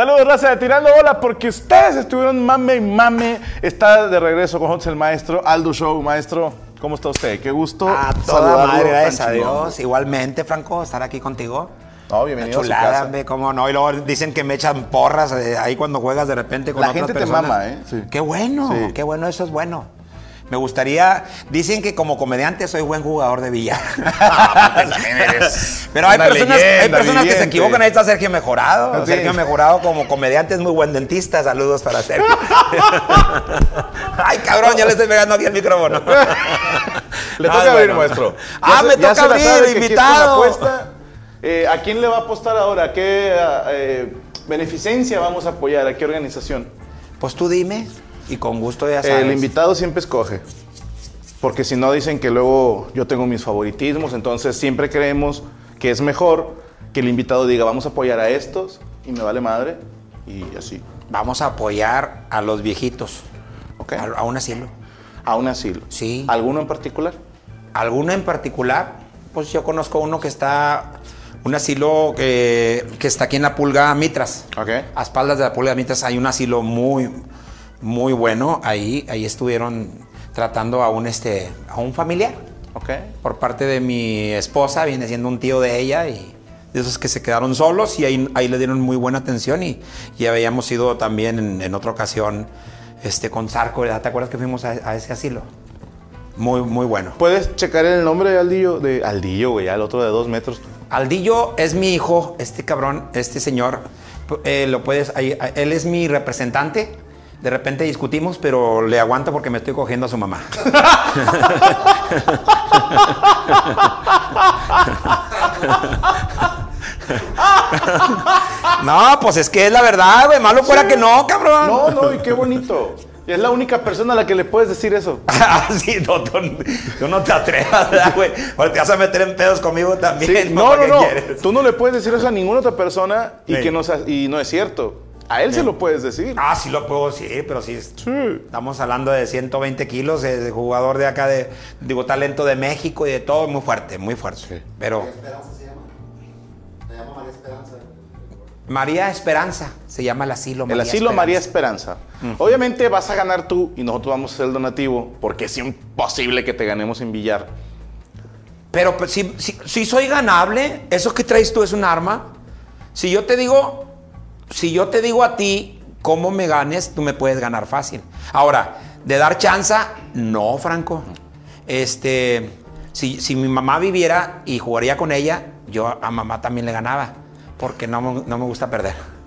Saludos, raza de Tirando Bola, porque ustedes estuvieron mame y mame. Está de regreso con nosotros el maestro Aldo Show. Maestro, ¿cómo está usted? Qué gusto. A toda madre, gracias a. Dios. Igualmente, Franco, estar aquí contigo. No, bienvenido Una a su chulada, casa. cómo no. Y luego dicen que me echan porras eh, ahí cuando juegas de repente con La otras gente te mama, ¿eh? Sí. Qué bueno, Sí. qué bueno, eso es bueno. Me gustaría, dicen que como comediante soy buen jugador de billar. Pero hay personas, hay personas que se equivocan. Ahí está Sergio Mejorado. Sí. Sergio Mejorado como comediante es muy buen dentista. Saludos para Sergio. Ay, cabrón, ya le estoy pegando aquí el micrófono. Le Ah, toca abrir, bueno. maestro. Ah, Ya me toca abrir, invitado. apuesta. Eh, ¿A quién le va a apostar ahora? ¿A qué eh, beneficencia vamos a apoyar? ¿A qué organización? Pues tú dime y con gusto ya sabes. El invitado siempre escoge. Porque si no dicen que luego yo tengo mis favoritismos, entonces siempre creemos que es mejor que el invitado diga vamos a apoyar a estos y me vale madre y así. Vamos a apoyar a los viejitos. ¿Ok? A, a un asilo. A un asilo. Sí. ¿Alguno en particular? ¿Alguno en particular? Pues yo conozco uno que está. Un asilo que, que está aquí en la Pulga Mitras. Ok. A espaldas de la Pulga Mitras hay un asilo muy, muy bueno. Ahí, ahí estuvieron tratando a un, este, a un familiar. Ok. por parte de mi esposa, viene siendo un tío de ella y de esos que se quedaron solos y ahí, ahí le dieron muy buena atención y ya habíamos ido también en, en otra ocasión este, con Zarco, ¿verdad? ¿te acuerdas que fuimos a, a ese asilo? Muy, muy bueno. ¿Puedes checar el nombre de Aldillo? De Aldillo, güey, al otro de dos metros. Aldillo es mi hijo, este cabrón, este señor, eh, lo puedes, ahí- él es mi representante. De repente discutimos, pero le aguanto porque me estoy cogiendo a su mamá. No, pues es que es la verdad, güey. Malo fuera que no, cabrón. No, no, y qué bonito. Y es la única persona a la que le puedes decir eso. Ah, sí, no, tú, no te atrevas, ¿verdad, güey. Porque te vas a meter en pedos conmigo Sí, también. no, ¿Para no, no. quieres? Tú no le puedes decir eso a ninguna otra persona y, Sí. que no, sea- y no es cierto. A él se lo puedes decir. Ah, sí lo puedo decir, pero sí. Sí. Estamos hablando de 120 kilos, de jugador de acá, de, digo, talento de México y de todo, muy fuerte, muy fuerte. Sí. Pero Esperanza se llama. Se llama María Esperanza. María Esperanza se llama el asilo. El asilo María Esperanza. Obviamente vas a ganar tú y nosotros vamos a hacer el donativo porque es imposible que te ganemos en billar. Pero pues, si, si, si soy ganable, eso que traes tú es un arma. Si yo te digo, si yo te digo a ti cómo me ganes, tú me puedes ganar fácil. Ahora, de dar chanza, no, Franco. Este, si, si mi mamá viviera y jugaría con ella, yo a mamá también le ganaba, porque no, no me gusta perder.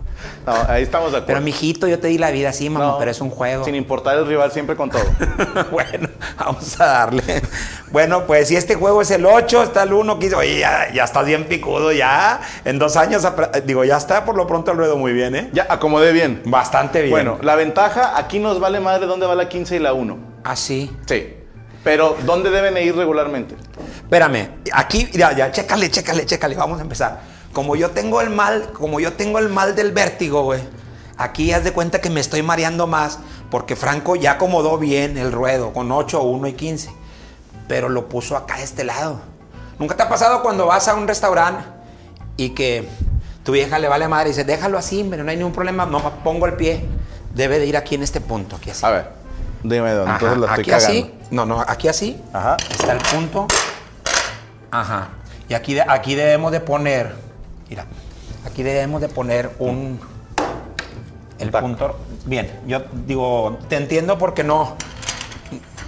No, ahí estamos de acuerdo. Pero mijito, yo te di la vida así, mamá, No, pero es un juego. Sin importar el rival, siempre con todo. bueno, vamos a darle. Bueno, pues si este juego es el 8, está el 1, 15. Oye, ya, ya estás bien picudo, ya. En dos años, digo, ya está por lo pronto el ruedo muy bien, ¿eh? ya, acomodé bien. Bastante bien. Bueno, la ventaja, aquí nos vale madre dónde va la 15 y la 1. Así. Sí. Pero, ¿dónde deben ir regularmente? Espérame, aquí, ya, ya, chécale, chécale, chécale, vamos a empezar. Como yo tengo el mal, como yo tengo el mal del vértigo, güey. Aquí haz de cuenta que me estoy mareando más porque Franco ya acomodó bien el ruedo con 8, 1 y 15. Pero lo puso acá de este lado. ¿Nunca te ha pasado cuando vas a un restaurante y que tu vieja le vale madre y dice, déjalo así, pero no hay ningún problema, no pongo el pie. Debe de ir aquí en este punto, aquí así. A ver, dime dónde. Ajá, Entonces la estoy aquí cagando. así. No, no, aquí así. Ajá. Está el punto. Ajá. Y aquí, aquí debemos de poner. Mira. Aquí debemos de poner un. El punto. Bien, yo digo, te entiendo porque no.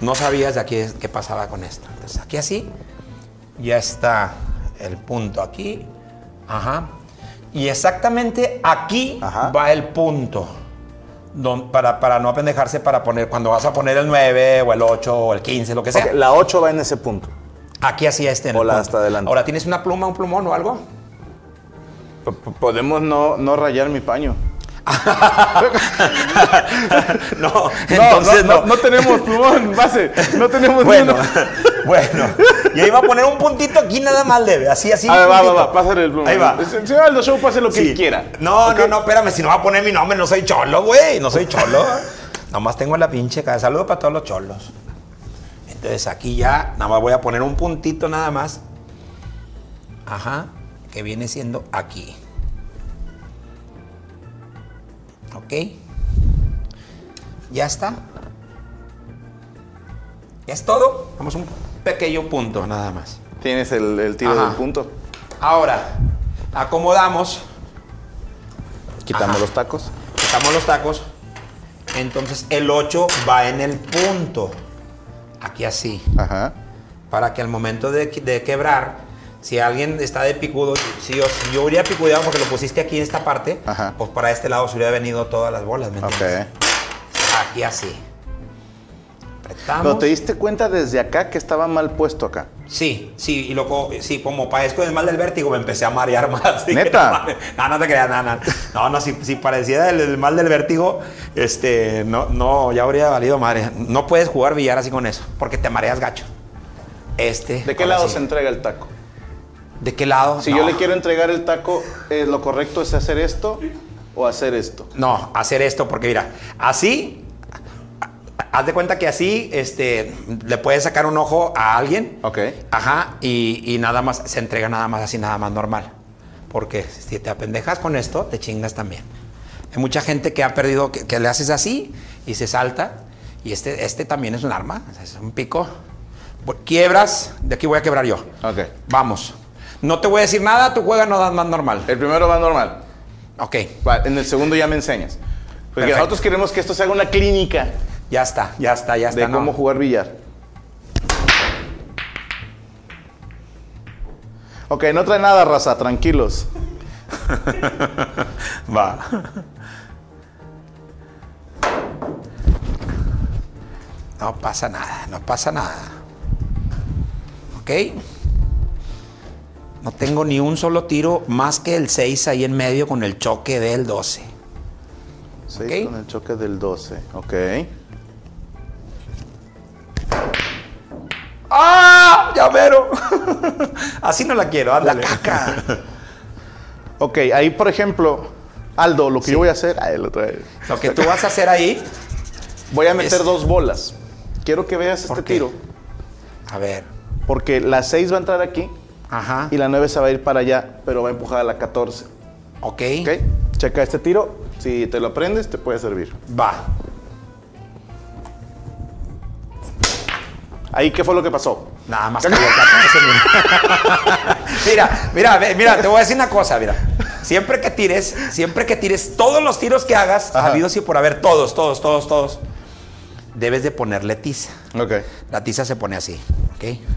No sabías de aquí qué pasaba con esto. Entonces, aquí así. Ya está el punto aquí. Ajá. Y exactamente aquí Ajá. va el punto. Don- para, para no apendejarse para poner, cuando vas a poner el 9 o el 8 o el 15, lo que sea. La 8 va en ese punto. Aquí así este. en punto. hasta adelante. Ahora, ¿tienes una pluma, un plumón o algo? Podemos no, no rayar mi paño. no, No, entonces no, no. no tenemos plumón, base. No tenemos Bueno, uno. bueno. Yo iba a poner un puntito aquí nada más leve, así, así. A ver, un va, va, va, pásale el plumón. Ahí va. Señor Aldo Show pase lo que quiera. No, no, no, espérame, si no va a poner mi nombre, no soy cholo, güey, no soy cholo. Nomás tengo la pinche cara. Saludos para todos los cholos. Entonces aquí ya, nada más voy a poner un puntito nada más. Ajá, que viene siendo aquí. Ok. Ya está. Ya es todo. Vamos a un pequeño punto nada más. Tienes el, el tiro Ajá. del punto. Ahora, acomodamos, Quitamos Ajá. los tacos. quitamos los tacos. Entonces el 8 va en el punto. Aquí así. Ajá. Para que al momento de, de quebrar, si alguien está de picudo, si yo, si yo hubiera picudeado porque lo pusiste aquí en esta parte, Ajá. pues para este lado se hubiera venido todas las bolas, ¿me entiendes? Ok. Aquí así. Apretamos. Pero te diste cuenta desde acá que estaba mal puesto acá. Sí, sí, y loco, sí, como padezco del mal del vértigo, me empecé a marear más. Que ¿Neta? No, no, te creas, no, no. No, no, si, si pareciera el, el mal del vértigo, este, no, no, ya habría valido madre. No puedes jugar billar así con eso, porque te mareas gacho. Este. ¿De qué lado se entrega el taco? ¿De qué lado? Si No. yo le quiero entregar el taco, eh, ¿lo correcto es hacer esto o hacer esto? No, hacer esto, porque mira, así, haz de cuenta que así, este, le puedes sacar un ojo a alguien. Ok. Ajá, y, y nada más, se entrega nada más así, nada más normal. Porque si te apendejas con esto, te chingas también. Hay mucha gente que ha perdido, que, que le haces así y se salta. Y este, este también es un arma, es un pico. Quiebras, de aquí voy a quebrar yo. Ok. Vamos. No te voy a decir nada, tú juegas no das más normal. El primero va normal. Ok, en el segundo ya me enseñas. Porque Perfecto. nosotros queremos que esto se haga una clínica ya está, ya está, ya está. de no. cómo jugar billar. Ok, no trae nada, raza, tranquilos. Va. No pasa nada, no pasa nada. ¿Ok? No tengo ni un solo tiro más que el 6 ahí en medio con el choque del 12. 6 Ok. con el choque del 12. Ok. ¡Ah! ¡Llavero! Así no la quiero, ándale. La caca. ok, ahí por ejemplo, Aldo, lo que yo voy a hacer. Ahí lo trae. Lo que tú vas a hacer ahí. Voy a meter Es- dos bolas. Quiero que veas ¿Por este qué? tiro. A ver. Porque la 6 va a entrar aquí Ajá. y la 9 se va a ir para allá, pero va a empujar a la 14. Ok. ¿Ok? Checa este tiro. Si te lo aprendes, te puede servir. Va. Ahí, ¿qué fue lo que pasó? Nada más que yo 14, mira. mira, mira, te voy a decir una cosa, mira. Siempre que tires, siempre que tires, todos los tiros que hagas, Ajá. habidos y por haber, todos, todos, todos, todos, debes de ponerle tiza. Ok. La tiza se pone así,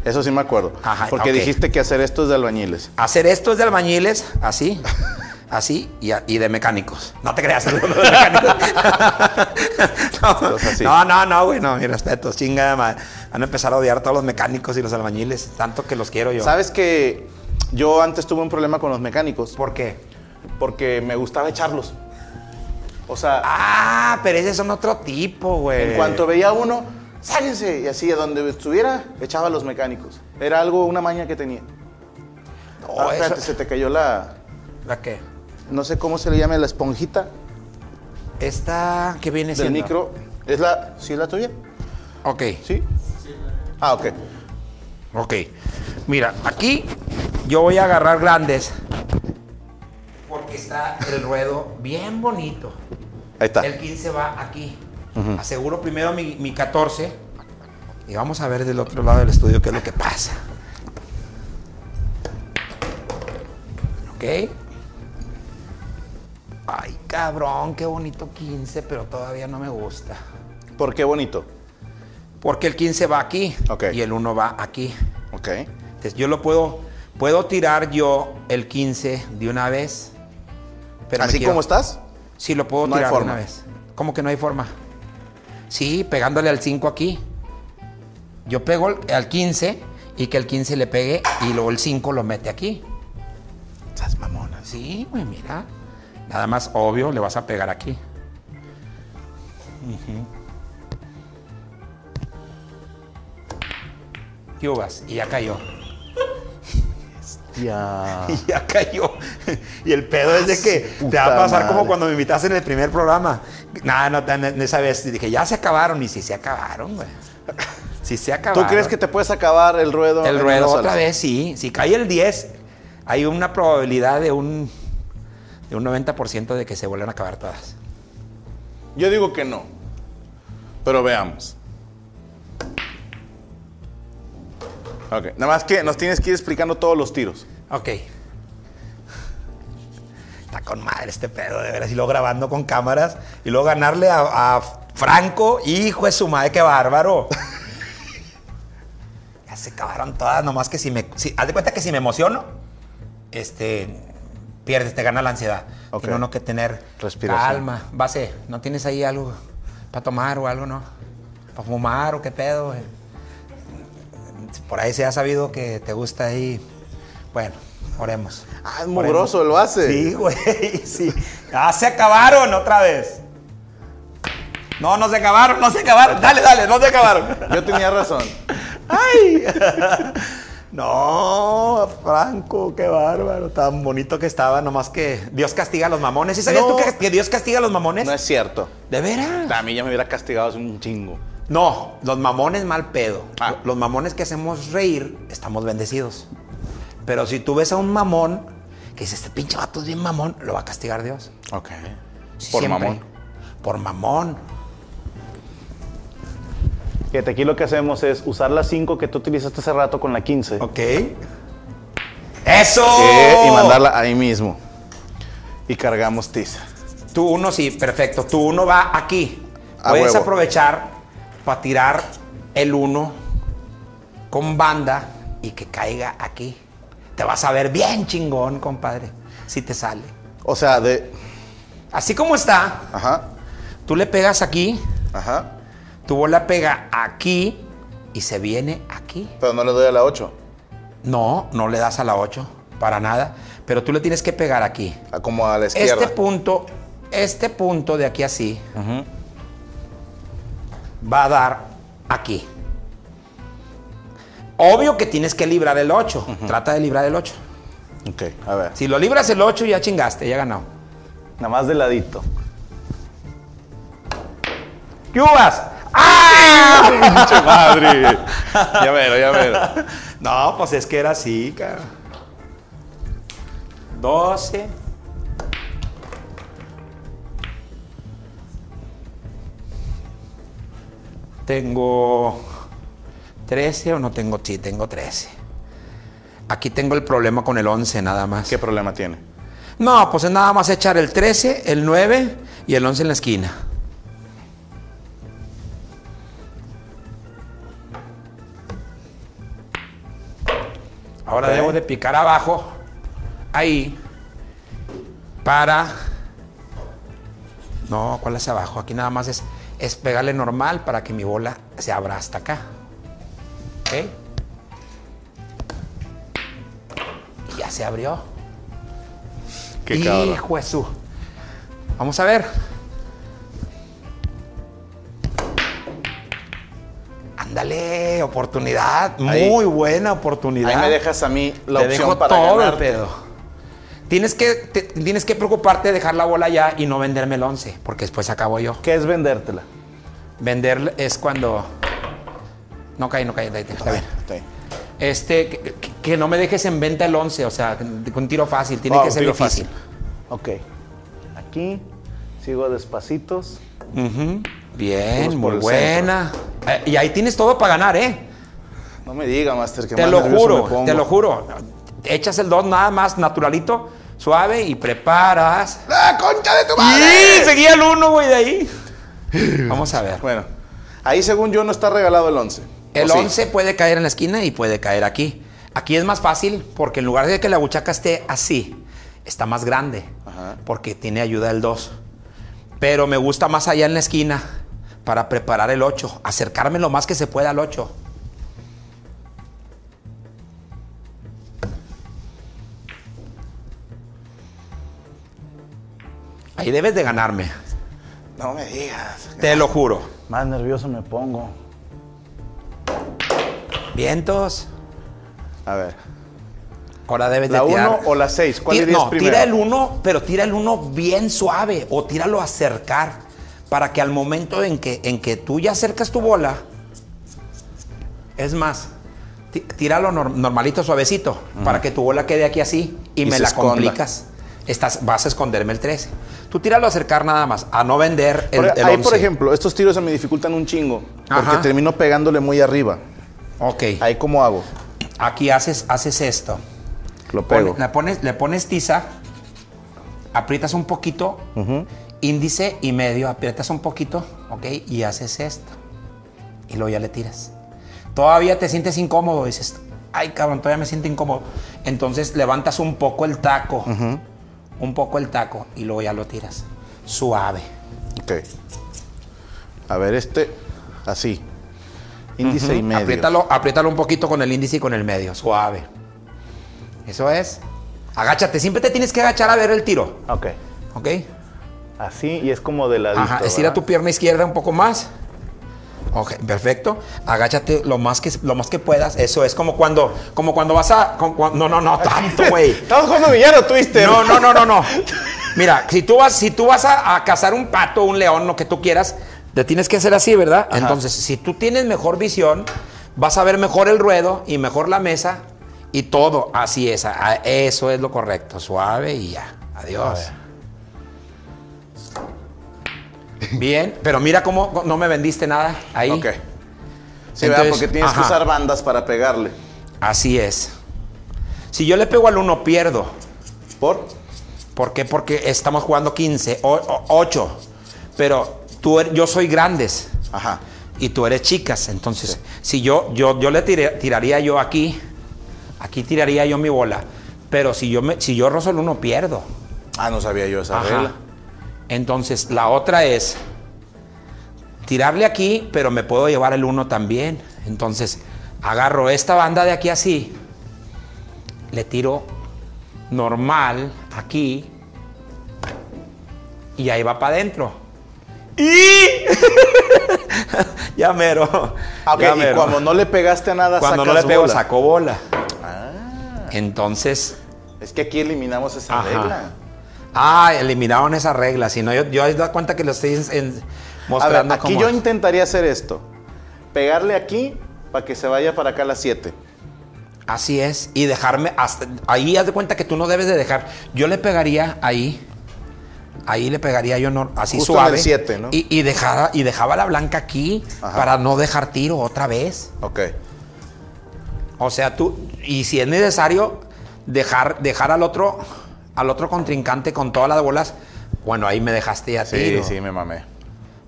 Eso sí me acuerdo. Ajá, Porque dijiste que hacer esto es de albañiles. Hacer esto es de albañiles, así, así, y, a- y de mecánicos. No te creas, no, de mecánicos. no, no, no, güey, no, mi respeto, chingada madre. Van a empezar a odiar a todos los mecánicos y los albañiles, tanto que los quiero yo. ¿Sabes que yo antes tuve un problema con los mecánicos? por qué? Porque me gustaba echarlos. O sea, Ah, pero ese son otro tipo, güey. en cuanto veía uno, sáquense. Y así, a donde estuviera, echaba a los mecánicos. Era algo, una maña que tenía. No, Ah, espérate, eso- se te cayó la. ¿La qué? No sé cómo se le llama la esponjita Esta, ¿qué viene del siendo? micro. ¿Es la. ¿Sí es la tuya? Ok, ¿Sí? Ah, ok. ok. Mira, aquí yo voy a agarrar grandes porque está el ruedo bien bonito. Ahí está. El 15 va aquí. Aseguro primero mi, mi 14 y vamos a ver del otro lado del estudio qué es lo que pasa. ¿Ok? Ay, cabrón, qué bonito 15, pero todavía no me gusta. ¿Por qué bonito? Porque el 15 va aquí y el 1 va aquí. Ok. Entonces yo lo puedo, puedo tirar yo el 15 de una vez. Pero ¿Así quiero- como estás? Sí, lo puedo No tirar de una vez. ¿Cómo que no hay forma? Sí, pegándole al 5 aquí. Yo pego al 15 y que el 15 le pegue y luego el 5 lo mete aquí. Estás mamona. Sí, güey, mira. Nada más obvio, le vas a pegar aquí. ¿Qué hubas? Y ya cayó. Ya. Y ya cayó. Y el pedo es de que te va a pasar como cuando me invitaste en el primer programa. No, en en esa vez dije, ya se acabaron. Y sí se acabaron, güey. Sí se acabaron. ¿Tú crees que te puedes acabar el ruedo? El ruedo otra vez, sí. Si cae el 10, hay una probabilidad de un, de un 90% de que se vuelvan a acabar todas. Yo digo que no. Pero veamos. Ok, nada más que nos tienes que ir explicando todos los tiros. Ok. Está con madre este pedo, de veras. Y luego grabando con cámaras. Y luego ganarle a, a Franco. Hijo de su madre, qué bárbaro. ya se acabaron todas. Nomás que si me. si- haz de cuenta que si me emociono, este. Pierdes, te gana la ansiedad. Ok. Tiene uno que tener Respiración. calma. Base, ¿no tienes ahí algo para tomar o algo, no? ¿Para fumar o qué pedo? Por ahí se ha sabido que te gusta ahí. Bueno, oremos. Ah, es mugroso el base. Sí, güey, sí. Ah, se acabaron otra vez. No, no se acabaron, no se acabaron. Dale, dale, no se acabaron. Yo tenía razón. ¡Ay! No, Franco, qué bárbaro. Tan bonito que estaba, nomás que Dios castiga a los mamones. ¿Sí sabías No. tú que, que Dios castiga a los mamones? No es cierto. ¿De veras? A mí ya me hubiera castigado hace un chingo. No, los mamones mal pedo. Ah. Los mamones que hacemos reír, estamos bendecidos. Pero si tú ves a un mamón que dice, este pinche vato es bien mamón, lo va a castigar Dios. Ok. Sí, Por siempre. mamón. Por mamón. Fíjate, aquí lo que hacemos es usar la 5 que tú utilizaste hace rato con la 15. Ok. ¡Eso! Eh, y mandarla ahí mismo. Y cargamos tiza. Tu uno, sí, perfecto. Tu uno va aquí. A Puedes huevo. aprovechar para tirar el uno con banda y que caiga aquí. Te vas a ver bien chingón, compadre. Si te sale. O sea, de. Así como está, Ajá. tú le pegas aquí, Ajá. tu bola pega aquí y se viene aquí. Pero no le doy a la 8. No, no le das a la 8, para nada. Pero tú le tienes que pegar aquí. Como a la izquierda. Este punto, este punto de aquí así, va a dar aquí. Obvio que tienes que librar el 8. Trata de librar el 8. Ok, a ver. Si lo libras el 8, ya chingaste, ya ganó. Nada más de ladito. ¿Qué uvas? ¡Ah! ¡Pinche madre! ya veo, ya veo. No, pues es que era así, cara. 12. Tengo 13 o no tengo, sí, tengo 13. Aquí tengo el problema con el 11 nada más. ¿Qué problema tiene? No, pues es nada más echar el 13, el 9 y el 11 en la esquina. Ahora debo de picar abajo, ahí, para... No, ¿cuál es abajo? Aquí nada más es, es pegarle normal para que mi bola se abra hasta acá. ¿Ok? Y ya se abrió. Qué. Hijo su. Vamos a ver. Ándale, oportunidad. Ahí. Muy buena oportunidad. Ahí me dejas a mí la Te opción dejo para todo el pedo. Tienes que, te- tienes que preocuparte de dejar la bola ya y no venderme el 11, porque después acabo yo. ¿Qué es vendértela? Vender es cuando. No cae, no cae, está bien. Está. Este, que, no me dejes en venta el 11, o sea, con un tiro fácil, tiene Ah, que ser difícil. Ok. Aquí sigo despacitos. Ujú. Bien, muy buena. Eh, y ahí tienes todo para ganar, ¿eh? No me diga, Master, que Te más lo me juro, pongo. te lo juro. Echas el 2 nada más naturalito, suave y preparas. ¡La concha de tu Y madre! seguía el 1, güey, de ahí. Vamos a ver. Bueno, ahí según yo no está regalado el 11. El ¿O sí? 11 puede caer en la esquina y puede caer aquí. Aquí es más fácil porque en lugar de que la buchaca esté así, está más grande. Ajá. Porque tiene ayuda del 2. Pero me gusta más allá en la esquina para preparar el 8. Acercarme lo más que se pueda al 8. Ahí debes de ganarme. No me digas. Te lo juro. Más nervioso me pongo. Vientos. A ver. Ahora debes ¿La de tirar. 1 o la 6? ¿Cuál dirías no, primero? tira el 1, pero tira el 1 bien suave o tíralo a acercar para que al momento en que, en que tú ya acercas tu bola, es más, tíralo nor- normalito, suavecito, para que tu bola quede aquí así y, Y me la esconda. complicas. Estás, vas a esconderme el 13. Tú tíralo a acercar nada más, a no vender el, el ahí, 11. por ejemplo, estos tiros se me dificultan un chingo. Porque Ajá. termino pegándole muy arriba. Ok, Ahí, ¿cómo hago? aquí haces, haces esto. Lo Pon- pego. le, pones, le pones tiza, aprietas un poquito, índice y medio, aprietas un poquito, ¿ok? Y haces esto. Y luego ya le tiras. Todavía te sientes incómodo, dices, ay cabrón, todavía me siento incómodo. Entonces levantas un poco el taco, un poco el taco y luego ya lo tiras. Suave. Ok. A ver, este, así. Índice y medio. Apriétalo, apriétalo un poquito con el índice y con el medio, suave. Eso es. Agáchate, siempre te tienes que agachar a ver el tiro, Ok. ¿ok? Así y es como de ladito. Ajá, estira tu pierna izquierda un poco más. Ok, perfecto. Agáchate lo más que, lo más que puedas. Eso es como cuando, como cuando vas a. no, no, no, tanto, güey. Estamos jugando villano Twister. No, no, no, no, no. Mira, si tú vas, si tú vas a, a cazar un pato, un león, lo que tú quieras, te tienes que hacer así, ¿verdad? Entonces, si tú tienes mejor visión, vas a ver mejor el ruedo y mejor la mesa y todo. Así es. Eso es lo correcto. Suave y ya. Adiós. Bien, pero mira cómo no me vendiste nada ahí. Ok. Sí, Entonces, ¿verdad? Porque tienes que usar bandas para pegarle. Así es. Si yo le pego al uno, pierdo. ¿Por? ¿Por qué? Porque estamos jugando 15, 8. Pero tú, er- yo soy grandes Ajá. y tú eres chicas. Entonces, si yo, yo, yo le tiré- tiraría yo aquí, aquí tiraría yo mi bola. Pero si yo, me, si yo rozo el uno, pierdo. Ah, no sabía yo esa Ajá. regla. Entonces, la otra es tirarle aquí, pero me puedo llevar el uno también. Entonces, agarro esta banda de aquí así, le tiro normal aquí y ahí va para adentro. ¡Y! ya mero. Ah, ok, ya y cuando no le pegaste a nada, Cuando no le pego, bola. saco bola. Ah, Entonces, es que aquí eliminamos esa Ajá. regla. Ah, eliminaron esa regla. Si no, yo, yo he dado cuenta que lo estoy en- en- A ver, mostrando aquí yo intentaría hacer esto. Pegarle aquí para que se vaya para acá a las 7. Así es. Y dejarme hasta ahí haz de cuenta que tú no debes de dejar. Yo le pegaría ahí. Ahí le pegaría yo no, así Justo en suave. el siete, ¿no? Y, y dejara- y dejaba la blanca aquí Ajá. para no dejar tiro otra vez. Ok. O sea, tú, y si es necesario, dejar, dejar al otro, al otro contrincante con todas las bolas, bueno, ahí me dejaste ya Sí, tiro. sí, me mamé.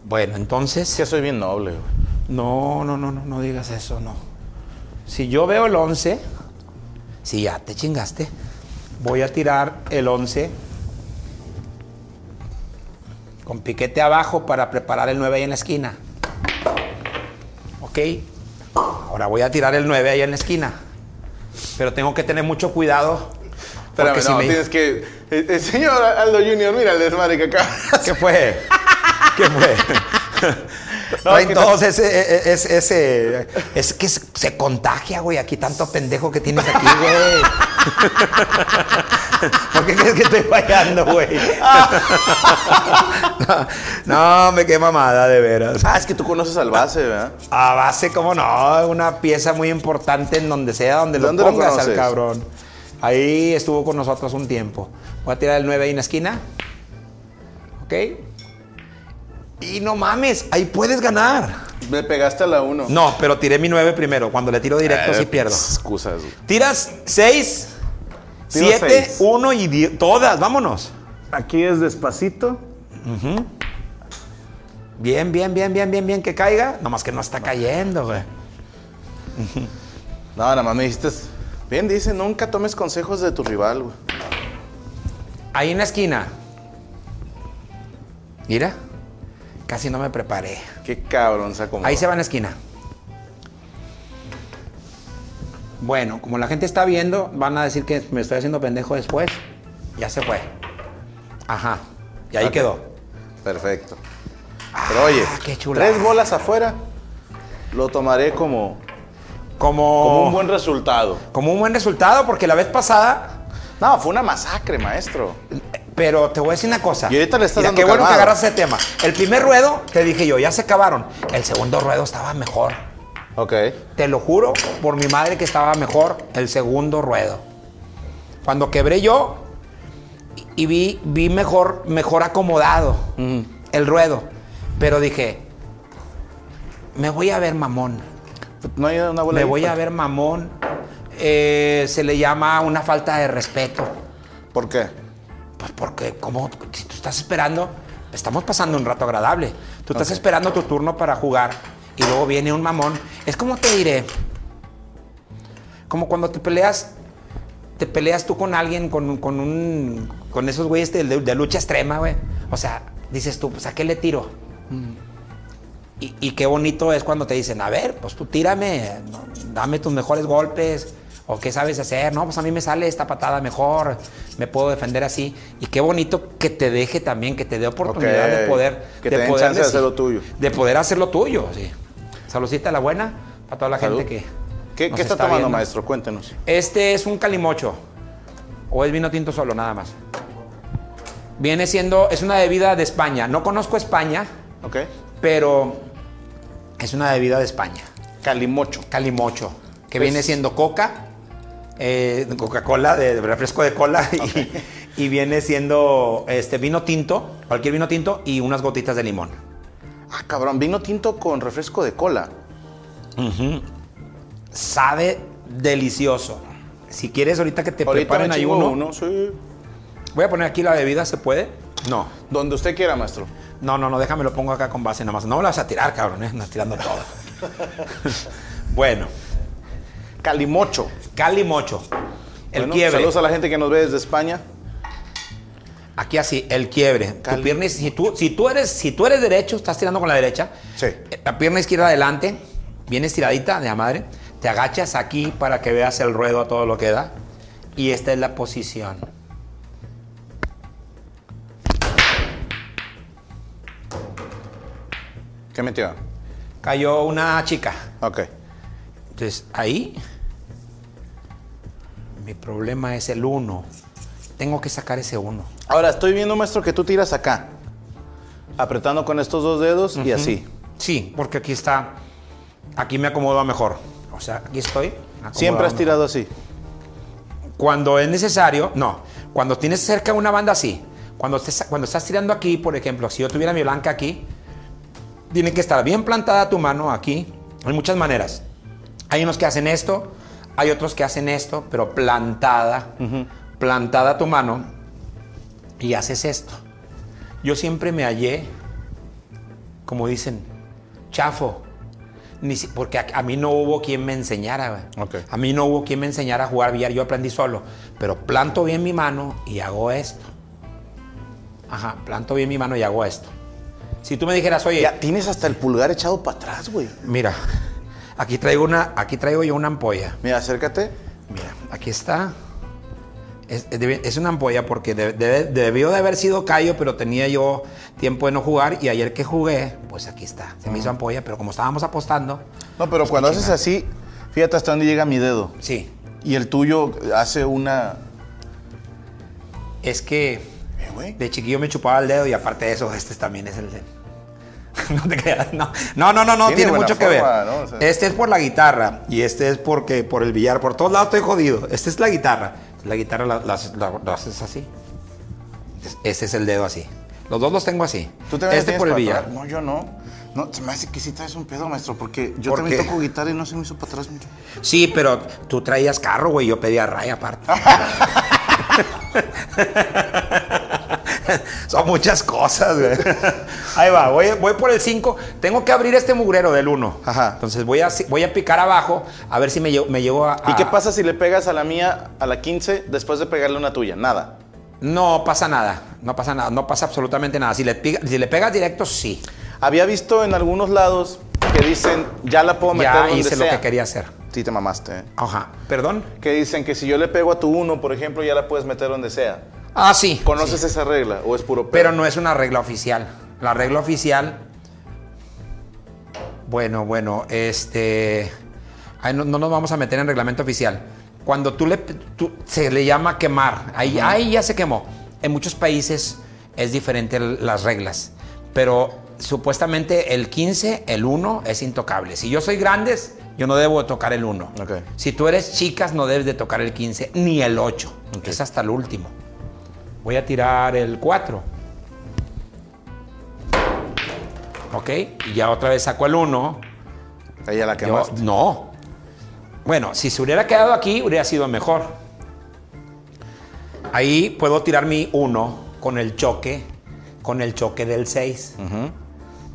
Bueno, Es entonces. que soy bien noble, güey. No, no, no, no, no digas eso, no. Si yo veo el 11, si ya te chingaste, voy a tirar el 11 con piquete abajo para preparar el 9 ahí en la esquina. ¿Ok? Ahora voy a tirar el 9 ahí en la esquina. Pero tengo que tener mucho cuidado. Espérame, si no, me- tienes que... eh, señor Aldo Junior, mira el desmadre que acá. ¿Qué fue? ¿Qué fue? No, Traen que- todos ese, ese, ese- Es que se contagia, güey. Aquí tanto pendejo que tienes aquí, güey. ¿Por qué crees que estoy fallando, güey? no, me qué mamada, de veras. Ah, es que tú conoces al base, ¿verdad? A base, cómo no, una pieza muy importante en donde sea, donde lo ¿Dónde lo pongas al cabrón. Ahí estuvo con nosotros un tiempo. Voy a tirar el 9 ahí en la esquina. ¿Ok? Y no mames, ahí puedes ganar. Me pegaste a la 1. No, pero tiré mi 9 primero. Cuando le tiro directo, Eh, sí pierdo. Excusas, güey. Tiras 6, Tiro 7, seis. 1 y 10. Todas, vámonos. Aquí es despacito. Bien, bien, bien, bien, bien, bien que caiga. Nomás que no está cayendo, güey. No, nada más me dijiste... Bien, dice, nunca tomes consejos de tu rival, güey. Ahí en la esquina. Mira, casi no me preparé. Qué cabrón se acomodó. Ahí se va en la esquina. Bueno, como la gente está viendo, van a decir que me estoy haciendo pendejo después. Ya se fue. Ajá. Y ahí quedó. Perfecto. Pero oye, Ah, qué tres bolas afuera, lo tomaré como, Como, como un buen resultado. como un buen resultado, porque la vez pasada. No, fue una masacre, maestro. Pero te voy a decir una cosa. Y ahorita le estás Mira, dando Qué bueno que agarras ese tema. El primer ruedo, te dije yo, ya se acabaron. El segundo ruedo estaba mejor. Ok. Te lo juro por mi madre que estaba mejor el segundo ruedo. Cuando quebré yo, y vi, vi mejor, mejor acomodado el ruedo. Pero dije, me voy a ver mamón. No hay una bola Me voy a ver mamón. Eh, se le llama una falta de respeto. ¿Por qué? Pues porque, como si tú estás esperando, estamos pasando un rato agradable. Tú estás esperando tu turno para jugar y luego viene un mamón. Es como te diré, como cuando te peleas, te peleas tú con alguien, con, con un, con esos güeyes de, de- de lucha extrema, güey. O sea, dices tú, pues a qué le tiro. Y, y qué bonito es cuando te dicen, a ver, pues tú tírame, dame tus mejores golpes, o qué sabes hacer, no, pues a mí me sale esta patada mejor, me puedo defender así. Y qué bonito que te deje también, que te dé oportunidad de poder... que de te den poder chance de hacer lo tuyo. De poder hacer lo tuyo, sí. Saludcita a la buena, para toda la Salud. gente que... ¿Qué, nos qué está, tomando, viendo. maestro? Cuéntenos. Este es un calimocho. O es vino tinto solo, nada más. Viene siendo, es una bebida de España. No conozco España, ¿Ok? pero es una bebida de España. Calimocho. Calimocho, que Pues- viene siendo coca, eh, Coca-Cola, de, de refresco de cola, y, y viene siendo este vino tinto, cualquier vino tinto, y unas gotitas de limón. Ah, cabrón, vino tinto con refresco de cola. Sabe delicioso. Si quieres ahorita que te Ahorita preparen chingo uno, uno, sí. voy a poner aquí la bebida, ¿se puede? No. Donde usted quiera, maestro. No, no, no, déjame lo pongo acá con base nada más. No me lo vas a tirar, cabrón, ¿eh? Andas tirando todo. bueno, Calimocho. calimocho. El Bueno, quiebre. Saludos a la gente que nos ve desde España. Aquí así, el quiebre. Tu pierna, si tú, si tú eres, si tú eres derecho, estás tirando con la derecha. Sí. eh, La pierna izquierda adelante, bien estiradita de la madre. Te agachas aquí para que veas el ruedo a todo lo que da. Y esta es la posición. ¿Qué metió? Cayó una chica. Ok. Entonces, ahí mi problema es el 1. Tengo que sacar ese 1. Ahora, estoy viendo, maestro, que tú tiras acá. Apretando con estos dos dedos y así. Sí, porque aquí está. Aquí me acomodo mejor. O sea, aquí estoy. Siempre has mejor. tirado así. Cuando es necesario, no. Cuando tienes cerca una banda así. Cuando, estés- cuando estás tirando aquí, por ejemplo, si yo tuviera mi blanca aquí, tiene que estar bien plantada tu mano aquí. Hay muchas maneras. Hay unos que hacen esto, hay otros que hacen esto, pero plantada, plantada tu mano y haces esto. Yo siempre me hallé, como dicen, chafo. Ni si- porque a, a mí no hubo quien me enseñara. A mí no hubo quien me enseñara a jugar billar, yo aprendí solo. Pero planto bien mi mano y hago esto. Ajá, planto bien mi mano y hago esto. Si tú me dijeras, oye, Ya tienes hasta el pulgar echado para atrás, güey. mira, aquí traigo una, aquí traigo yo una ampolla. Mira, acércate. Mira, aquí está. Es, una ampolla porque de- de- debió de haber sido callo, pero tenía yo tiempo de no jugar y ayer que jugué, pues aquí está. Se me hizo ampolla, pero como estábamos apostando, No, pero cuando haces así, fíjate hasta dónde llega mi dedo. sí, Y el tuyo hace una. es que güey. de chiquillo me chupaba el dedo y aparte de eso, este también es el de... No te creas, no. No, no, no, no, Tiene mucho que ver. forma, ¿no? O sea- Este es por la guitarra y este es porque por el billar. Por todos lados estoy jodido. Esta es la guitarra. La guitarra la, la- la- la haces así. Este es el dedo así. Los dos los tengo así. ¿Tú también este por el billar. No, yo no. No, se me hace que sí traes un pedo, maestro, porque yo ¿Por también qué? toco guitarra y no se me hizo para atrás mucho. Sí, pero tú traías carro, güey. Yo pedía raya aparte. Son muchas cosas, güey. Ahí va, voy, voy por el 5. Tengo que abrir este mugrero del 1. Ajá. Entonces voy a, voy a picar abajo a ver si me llevo, me llevo a, ¿Y qué pasa si le pegas a la mía a la 15 después de pegarle una tuya? Nada. No pasa nada. No pasa nada. No pasa absolutamente nada. Si le, si le pegas directo, sí. Había visto en algunos lados que dicen, ya la puedo meter Ya donde hice sea. lo que quería hacer. Sí, te mamaste. ¿eh? Ajá. ¿Perdón? Que dicen que si yo le pego a tu uno, por ejemplo, ya la puedes meter donde sea. Ah, sí. ¿Conoces esa regla o es puro pedo? Pero no es una regla oficial. La regla oficial. Bueno, bueno, este. no, no nos vamos a meter en reglamento oficial. Cuando tú le. tú- se le llama quemar. Ahí, ahí ya se quemó. En muchos países es diferente las reglas. Pero supuestamente el 15, el 1 es intocable. Si yo soy grandes, yo no debo tocar el 1. Ok. Si tú eres chicas, no debes de tocar el 15 ni el 8. que Es hasta el último. Voy a tirar el 4. Ok, y ya otra vez saco el 1. Ahí ya la Yo- quemaste. no. Bueno, si se hubiera quedado aquí, hubiera sido mejor. Ahí puedo tirar mi 1 con el choque, con el choque del 6.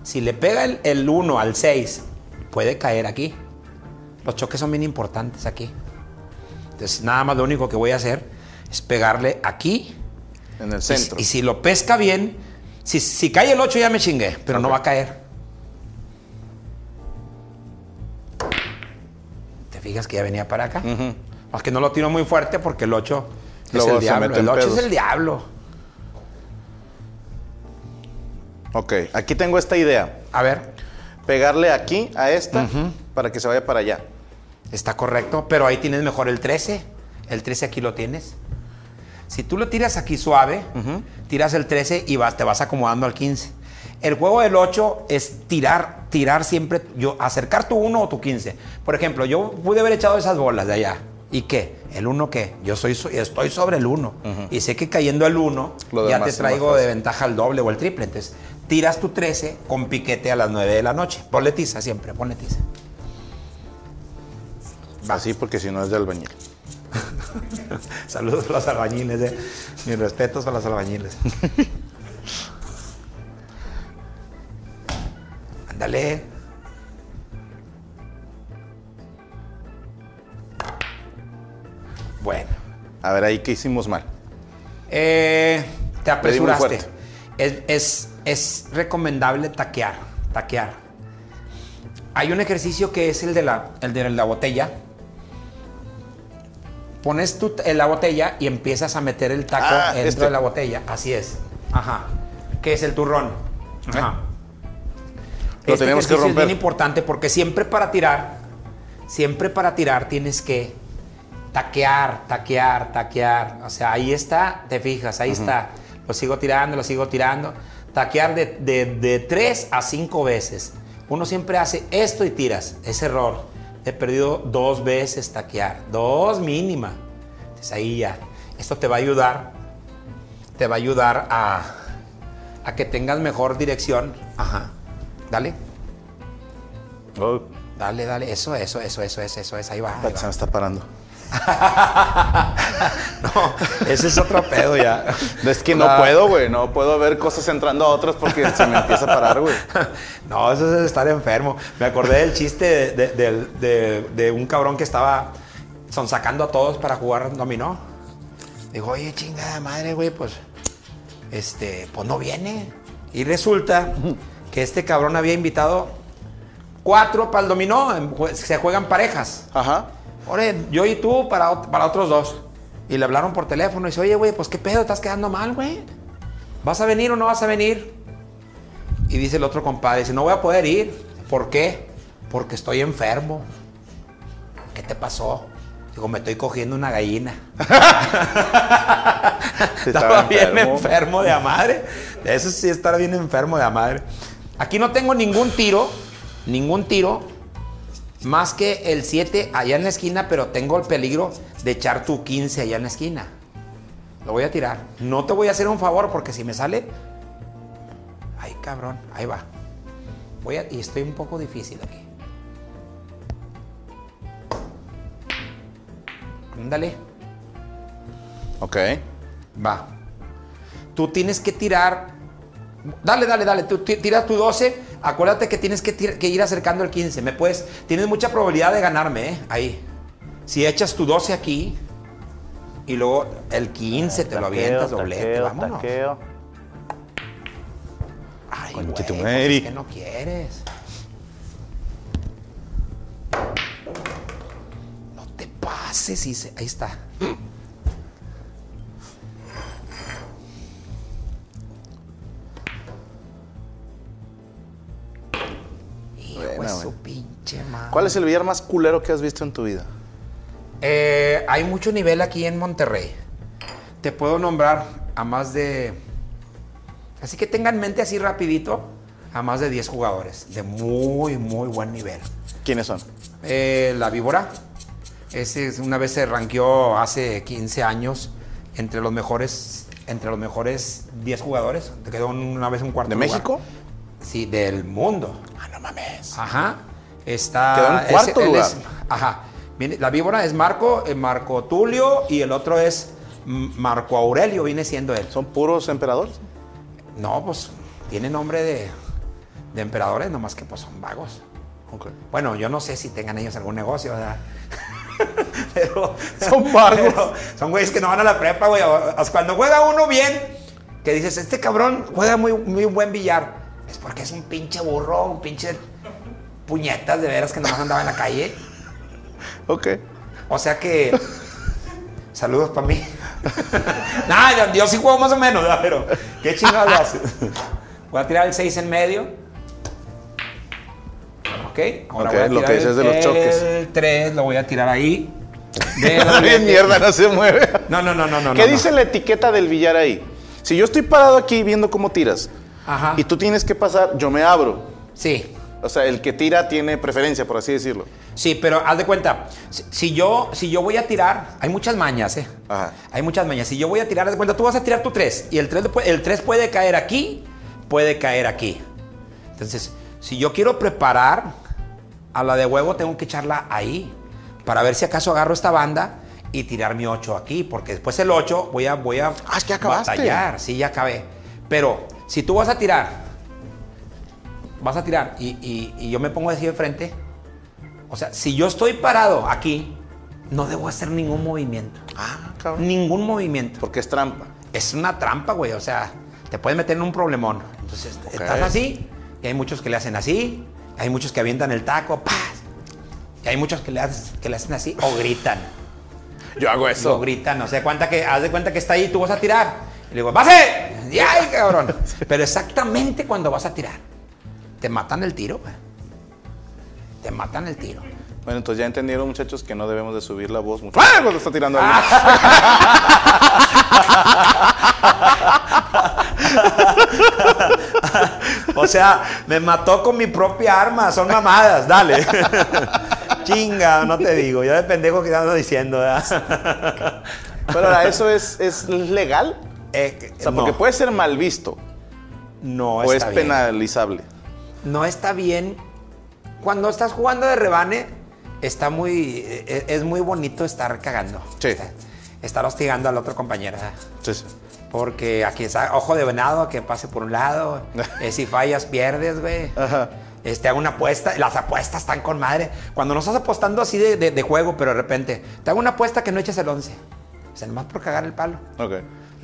Si le pega el 1 al 6, puede caer aquí. Los choques son bien importantes aquí. Entonces, nada más lo único que voy a hacer es pegarle aquí. En el centro. Y, si lo pesca bien, si, si cae el 8 ya me chingué, pero no va a caer. ¿Te fijas que ya venía para acá? Ujú. Más que no lo tiro muy fuerte porque el 8 es el diablo. El 8 pedos. es el diablo. Ok, aquí tengo esta idea. A ver, Pegarle aquí a esta para que se vaya para allá. Está correcto, pero ahí tienes mejor el 13. El 13 aquí lo tienes. Si tú lo tiras aquí suave, tiras el 13 y vas, te vas acomodando al 15. El juego del 8 es tirar, tirar siempre, yo, acercar tu 1 o tu 15. Por ejemplo, yo pude haber echado esas bolas de allá. ¿Y qué? ¿El 1 qué? Yo soy, so- estoy sobre el 1. Y sé que cayendo el 1, Lo ya te traigo de ventaja el doble o el triple. Entonces, tiras tu 13 con piquete a las 9 de la noche. Ponle tiza siempre, ponle tiza. Así porque si no es de albañil. Saludos a los albañiles, eh. Mis respetos a los albañiles. Ándale. Bueno, A ver, ahí qué hicimos mal. eh, te apresuraste. Es, es- es recomendable taquear, taquear. Hay un ejercicio que es el de la, el de la botella. Pones tú en la botella y empiezas a meter el taco Ah, dentro este. de la botella. Así es. Ajá. Que es el turrón. Ajá. Lo Este tenemos que romper. Es bien importante porque siempre para tirar, siempre para tirar tienes que taquear, taquear, taquear. O sea, ahí está, te fijas, ahí está. Lo sigo tirando, lo sigo tirando. Taquear de, de, de tres a cinco veces. Uno siempre hace esto y tiras. Es error. He perdido dos veces taquear. Dos mínima. Entonces ahí ya. Esto te va a ayudar. Te va a ayudar a, a que tengas mejor dirección. Ajá. Dale. Oh, Dale, dale. Eso, eso, eso, eso, eso, eso, eso. Ahí va. ahí va. se me está parando. No, ese es otro pedo ya. Es que no puedo, güey. No puedo ver cosas entrando a otras porque se me empieza a parar, güey. No, eso es estar enfermo. Me acordé del chiste de, de- de- de un cabrón que estaba sonsacando a todos para jugar dominó. Digo, oye, chingada madre, güey, pues, este, pues no viene. Y resulta que este cabrón había invitado cuatro para el dominó. Se juegan parejas. Ajá. Ore, yo y tú para, para otros dos. Y le hablaron por teléfono y dice, oye, güey, pues qué pedo, estás quedando mal, güey. ¿Vas a venir o no vas a venir? Y dice el otro compadre, dice, no voy a poder ir. ¿Por qué? Porque estoy enfermo. ¿Qué te pasó? Digo, me estoy cogiendo una gallina. Estaba bien enfermo de a madre. Eso sí, estar bien enfermo de a madre. Aquí no tengo ningún tiro, ningún tiro, más que el 7 allá en la esquina, pero tengo el peligro de echar tu 15 allá en la esquina. Lo voy a tirar. No te voy a hacer un favor porque si me sale. Ay, cabrón, ahí va. Voy a, y estoy un poco difícil aquí. Ándale. Ok. Va. Tú tienes que tirar. Dale, dale, dale. Tú ti- tiras tu 12. Acuérdate que tienes que, ir acercando el 15. Me puedes. Tienes mucha probabilidad de ganarme, ¿eh? Ahí. Si echas tu 12 aquí. Y luego el 15 te lo avientas doblete. Vámonos. Ay, güey, pues es que no quieres. No te pases. y se- Ahí está. Su pinche madre. ¿Cuál es el billar más culero que has visto en tu vida? Eh, hay mucho nivel aquí en Monterrey. Te puedo nombrar a más de... Así que tengan en mente así rapidito a más de 10 jugadores de muy, muy buen nivel. ¿Quiénes son? Eh, la víbora. Ese es- una vez se ranqueó hace 15 años entre los mejores entre los mejores 10 jugadores. Te quedó una vez un cuarto ¿De lugar. México? Sí, del mundo. Ah, no mames. Ajá. Está. Quedó en cuarto él lugar. es- ajá. Viene- la víbora es Marco, eh, Marco Tulio y el otro es Marco Aurelio, viene siendo él. ¿Son puros emperadores? No, pues tiene nombre de, de emperadores, nomás que pues son vagos. Bueno, yo no sé si tengan ellos algún negocio, ¿verdad? pero Son vagos. pero son güeyes que no van a la prepa, güey. Cuando juega uno bien, que dices, este cabrón juega muy, muy buen billar, es porque es un pinche burro, un pinche puñetas de veras que nomás andaba en la calle. Ok. O sea que. Saludos para mí. nah, yo, sí juego más o menos, ¿verdad? pero qué chingado haces. Voy a tirar el 6 en medio. Ok. Ahora Ok, voy a lo tirar que dices de los el, choques. El 3 lo voy a tirar ahí. De Bien mierda, no se mueve. No, no, no, no, no. ¿Qué no, dice la etiqueta del billar ahí? Si yo estoy parado aquí viendo cómo tiras Ajá. y tú tienes que pasar, yo me abro. Sí. O sea, el que tira tiene preferencia, por así decirlo. Sí, pero haz de cuenta, si, si yo, si yo voy a tirar, hay muchas mañas, ¿eh? Ajá. Hay muchas mañas. Si yo voy a tirar, haz de cuenta, tú vas a tirar tu 3 y el 3, el 3 puede caer aquí, puede caer aquí. Entonces, si yo quiero preparar a la de huevo, tengo que echarla ahí para ver si acaso agarro esta banda y tirar mi 8 aquí, porque después el 8 voy a, voy a Ah, es que acabaste. batallar. Sí, ya acabé. Pero si tú vas a tirar, vas a tirar y, y- y yo me pongo así de frente, o sea, si yo estoy parado aquí, no debo hacer ningún movimiento. Ah, cabrón. Ningún movimiento. Porque es trampa. Es una trampa, güey. O sea, te puedes meter en un problemón. Entonces, estás así, y hay muchos que le hacen así, hay muchos que avientan el taco, ¡paz! Y hay muchos que le, hacen- que le hacen así o gritan. Yo hago O eso. gritan, o sea, cuenta que, haz de cuenta que está ahí, tú vas a tirar. Y le digo, ¡base! Y ¡ay, cabrón! Pero exactamente cuando vas a tirar, te matan el tiro, güey. Te matan el tiro. Bueno, entonces ya entendieron, muchachos, que no debemos de subir la voz mucho. ¡Ah! Cuando está tirando alguien. O sea, me mató con mi propia arma, son mamadas, dale. Chinga, no te digo, yo de pendejo que ando diciendo, ¿verdad? Pero ahora, ¿eso es, es legal? Eh, O sea, porque puede ser mal visto no o es bien. penalizable. No está bien. Cuando estás jugando de rebane, está muy, eh, es muy bonito estar cagando. Sí. Estar, estar hostigando al otro compañero. Sí, sí. Porque aquí está ojo de venado que pase por un lado. eh, si fallas, pierdes, güey. Ajá. Este, hago una apuesta. Las apuestas están con madre. Cuando no estás apostando así de, de- de juego, pero de repente, te hago una apuesta que no eches el 11. O sea, nomás por cagar el palo. Ok.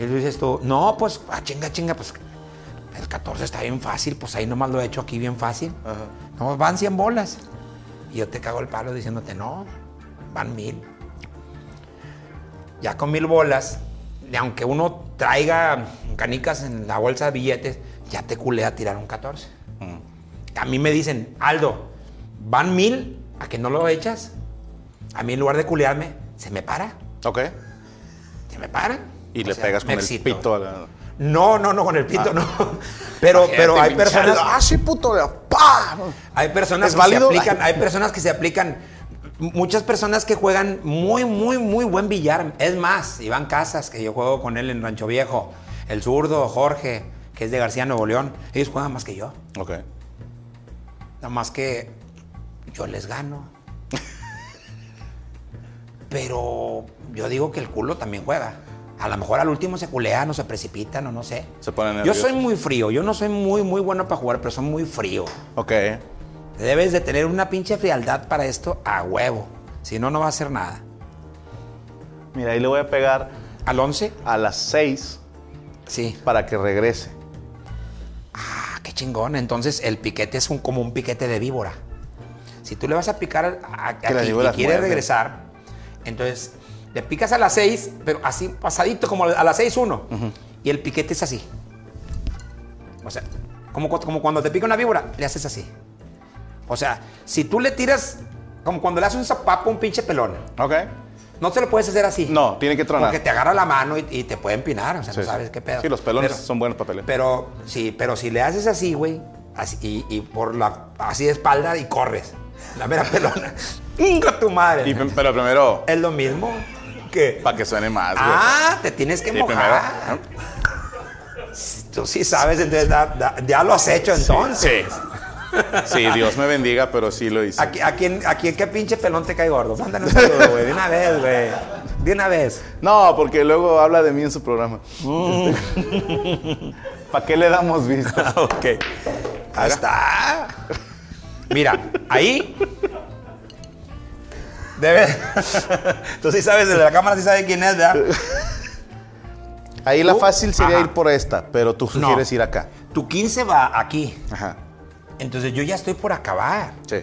Y tú dices tú, no, pues, ah, chinga, chinga, pues el 14 está bien fácil, pues ahí nomás lo he hecho aquí bien fácil. Ajá. No, van 100 bolas. Y yo te cago el palo diciéndote, no, van mil. Ya con mil bolas, y aunque uno traiga canicas en la bolsa de billetes, ya te culea tirar un 14. A mí me dicen, Aldo, van mil a que no lo echas. A mí en lugar de culearme, se me para. Ok. Se me para. Y O le sea, pegas con el pito a la... No, no, no, con el pito no. Pero, pero hay personas. ¡Ah, sí, puto! ¡Pah! hay personas ¿Es que válido? se aplican, hay personas que se aplican, muchas personas que juegan muy, muy, muy buen billar. Es más, Iván Casas, que yo juego con él en Rancho Viejo, el zurdo, Jorge, que es de García Nuevo León, ellos juegan más que yo. Ok. Nada más que yo les gano. Pero yo digo que el culo también juega. A lo mejor al último se culean o se precipitan o no sé. Se ponen Yo nerviosos. soy muy frío. Yo no soy muy, muy bueno para jugar, pero soy muy frío. Ok. Debes de tener una pinche frialdad para esto a huevo. Si no, no va a hacer nada. Mira, ahí le voy a pegar Al 11, a las 6 sí. para que regrese. Ah, qué chingón. Entonces el piquete es un, como un piquete de víbora. Si tú le vas a picar a, a- Que aquí y muerden. regresar, entonces le picas a las 6, pero así pasadito, como a las 6 1. Y el piquete es así. O sea, como, cu- como cuando te pica una víbora, le haces así. O sea, si tú le tiras, como cuando le haces un zapapo a un pinche pelón, Ok. no te lo puedes hacer así. No, tiene que tronar. Porque te agarra la mano y, y te puede empinar, o sea, Sí, no sí. sabes qué pedo. Sí, los pelones Pero- son buenos papeles. pero sí, pero si le haces así, güey, así, y, y por la así de espalda y corres. La mera pelona. ¡Inga tu madre! Y, pero primero, es lo mismo para que suene más, güey. Ah, te tienes que primero, mojar. ¿eh? Tú sí sabes, entonces da- da- ya lo has hecho entonces. Sí, Dios me bendiga, pero sí lo hice. ¿A, a quién, ¿A quién qué pinche pelón te cae gordo? Mándale un saludo, güey. De una vez, güey. De una vez. No, porque luego habla de mí en su programa. Mm. ¿Para qué le damos vista? ok. Ahí está. Mira, ahí. Debe. Tú sí sabes, de la cámara sí sabes quién es, ¿verdad? Ahí la fácil sería Ajá. ir por esta, pero tú No. sugieres ir acá. Tu 15 va aquí. Ajá. Entonces yo ya estoy por acabar. Sí.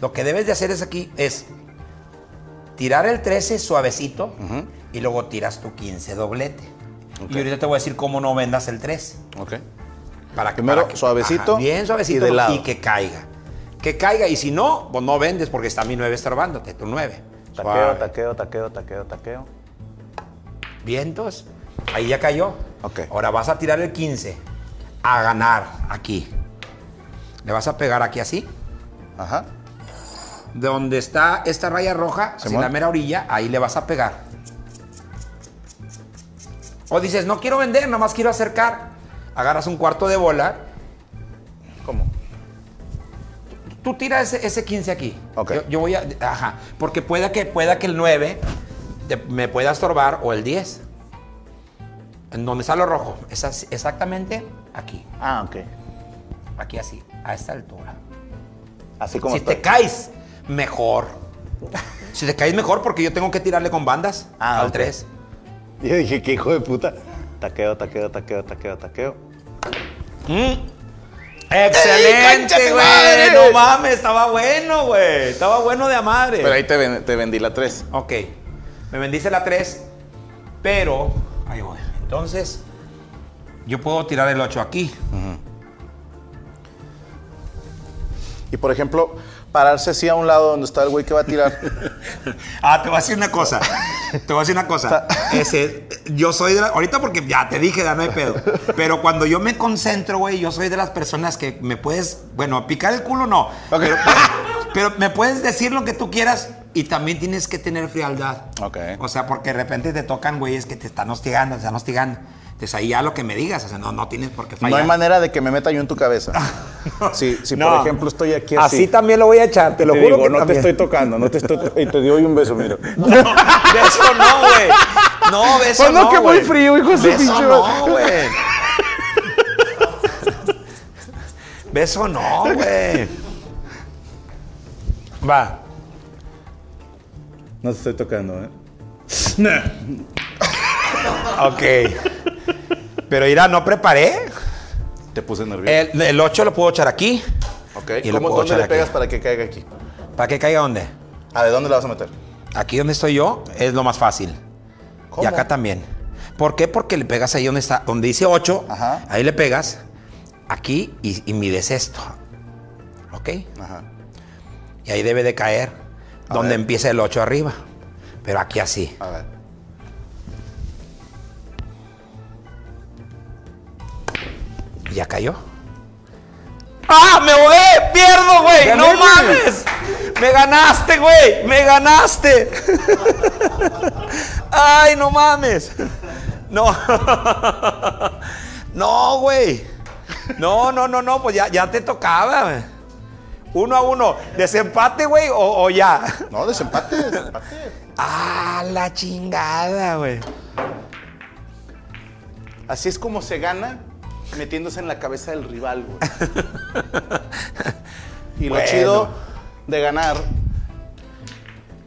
Lo que debes de hacer es aquí es tirar el 13 suavecito y luego tiras tu 15 doblete. Y ahorita te voy a decir cómo no vendas el 13. Ok. Para que, Primero, para que- suavecito bien suavecito y de lado. que caiga. Que caiga y si no, pues no vendes porque está mi 9 estorbándote, tu 9. Taqueo, taqueo, taqueo, taqueo, taqueo. Vientos. Ahí ya cayó. Ok. Ahora vas a tirar el 15 a ganar aquí. Le vas a pegar aquí así. Ajá. De donde está esta raya roja, en la mera orilla, ahí le vas a pegar. O dices, no quiero vender, nomás quiero acercar. Agarras un cuarto de bola, tú tiras ese, ese 15 aquí. Ok. Yo, yo voy a. Ajá. Porque pueda que, pueda que el 9 te- me pueda estorbar o el 10. En donde está lo rojo. Es así- exactamente aquí. Ah, ok. Aquí así, a esta altura. Así como si te caes, mejor. Si te caes mejor, porque yo tengo que tirarle con bandas Ah, al ok. 3. Yo dije, qué hijo de puta. Taqueo, taqueo, taqueo, taqueo, taqueo. ¡Excelente, güey! madre! No mames, estaba bueno, güey. Estaba bueno de a madre. Pero ahí te, ven- te vendí la 3. Ok, me bendice la 3, pero... Ahí voy. Entonces, yo puedo tirar el 8 aquí. Y por ejemplo, pararse así a un lado donde está el güey que va a tirar. Ah, te voy a decir una cosa. Te voy a decir una cosa. Ese, yo soy de la, ahorita porque ya te dije, ya no hay pedo. Pero cuando yo me concentro, güey, yo soy de las personas que me puedes, bueno, picar el culo no. Pero, pero me puedes decir lo que tú quieras y también tienes que tener frialdad. Ok. O sea, porque de repente te tocan güeyes que te están hostigando, te están hostigando. Entonces ahí ya lo que me digas, o sea, no, no tienes por qué fallar. No hay manera de que me meta yo en tu cabeza. Si, si No. por ejemplo estoy aquí así. Así también lo voy a echar, te lo te juro digo, que no te estoy tocando, no te estoy to- y te doy un beso, mira. Beso no, güey. No, beso Pues no, no, que muy güey. frío, hijo de su Beso pinche no, güey. Beso no, güey. Va. No te estoy tocando, ¿eh? Ok. Pero mira, no preparé. Te puse nervioso. El, el 8 lo puedo echar aquí. ok. y ¿Cómo, ¿Dónde le aquí. pegas para que caiga aquí? ¿Para que caiga dónde? ¿A de dónde la vas a meter? Aquí donde estoy yo es lo más fácil. ¿Cómo? Y acá también. ¿Por qué? Porque le pegas ahí donde está, donde dice 8, Ajá. ahí le pegas, aquí y, y mides esto. ¿Ok? Ajá. Y ahí debe de caer A donde ver. empieza el 8 arriba. Pero aquí así. A ver. ¿Y ya cayó? ¡Ah! ¡Me ahogué! ¡Pierdo, güey! ¡No mames! ¡Me ganaste, güey! ¡Me ganaste! ¡Ay, no mames! No. No, güey. No, no, no, no, pues ya, ya te tocaba, güey. Uno a uno. ¿Desempate, güey? O, o ya? No, desempate, desempate. ¡Ah, la chingada, güey! Así es como se gana metiéndose en la cabeza del rival, güey. Y lo chido de ganar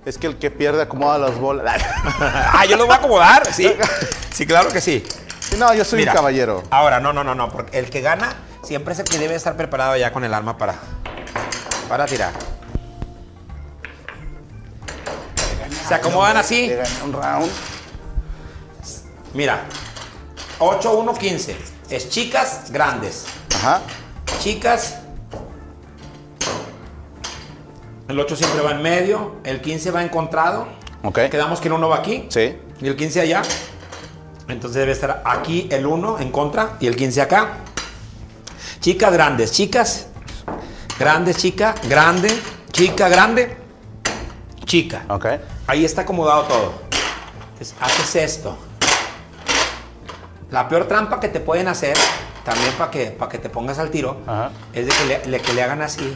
es que el que pierde acomoda las bolas. Ah, yo lo voy a acomodar, sí. Sí, claro que sí. No, yo soy Mira, un caballero. Ahora, no, no, no, no, porque el que gana siempre es el que debe estar preparado ya con el arma para, para tirar. Se acomodan así. un round. Mira, 8, 1, 15. Es chicas grandes. Ajá. Chicas. El 8 siempre va en medio. El 15 va encontrado. Ok. Quedamos que el 1 va aquí. Sí. Y el 15 allá. Entonces debe estar aquí el 1 en contra y el 15 acá. Chicas grandes, chicas. Grandes, chica, grande, chica, grande, chica. Ok. Ahí está acomodado todo. Entonces haces esto. La peor trampa que te pueden hacer, también para que, para que te pongas al tiro, Ajá. es de que le, le- que le hagan así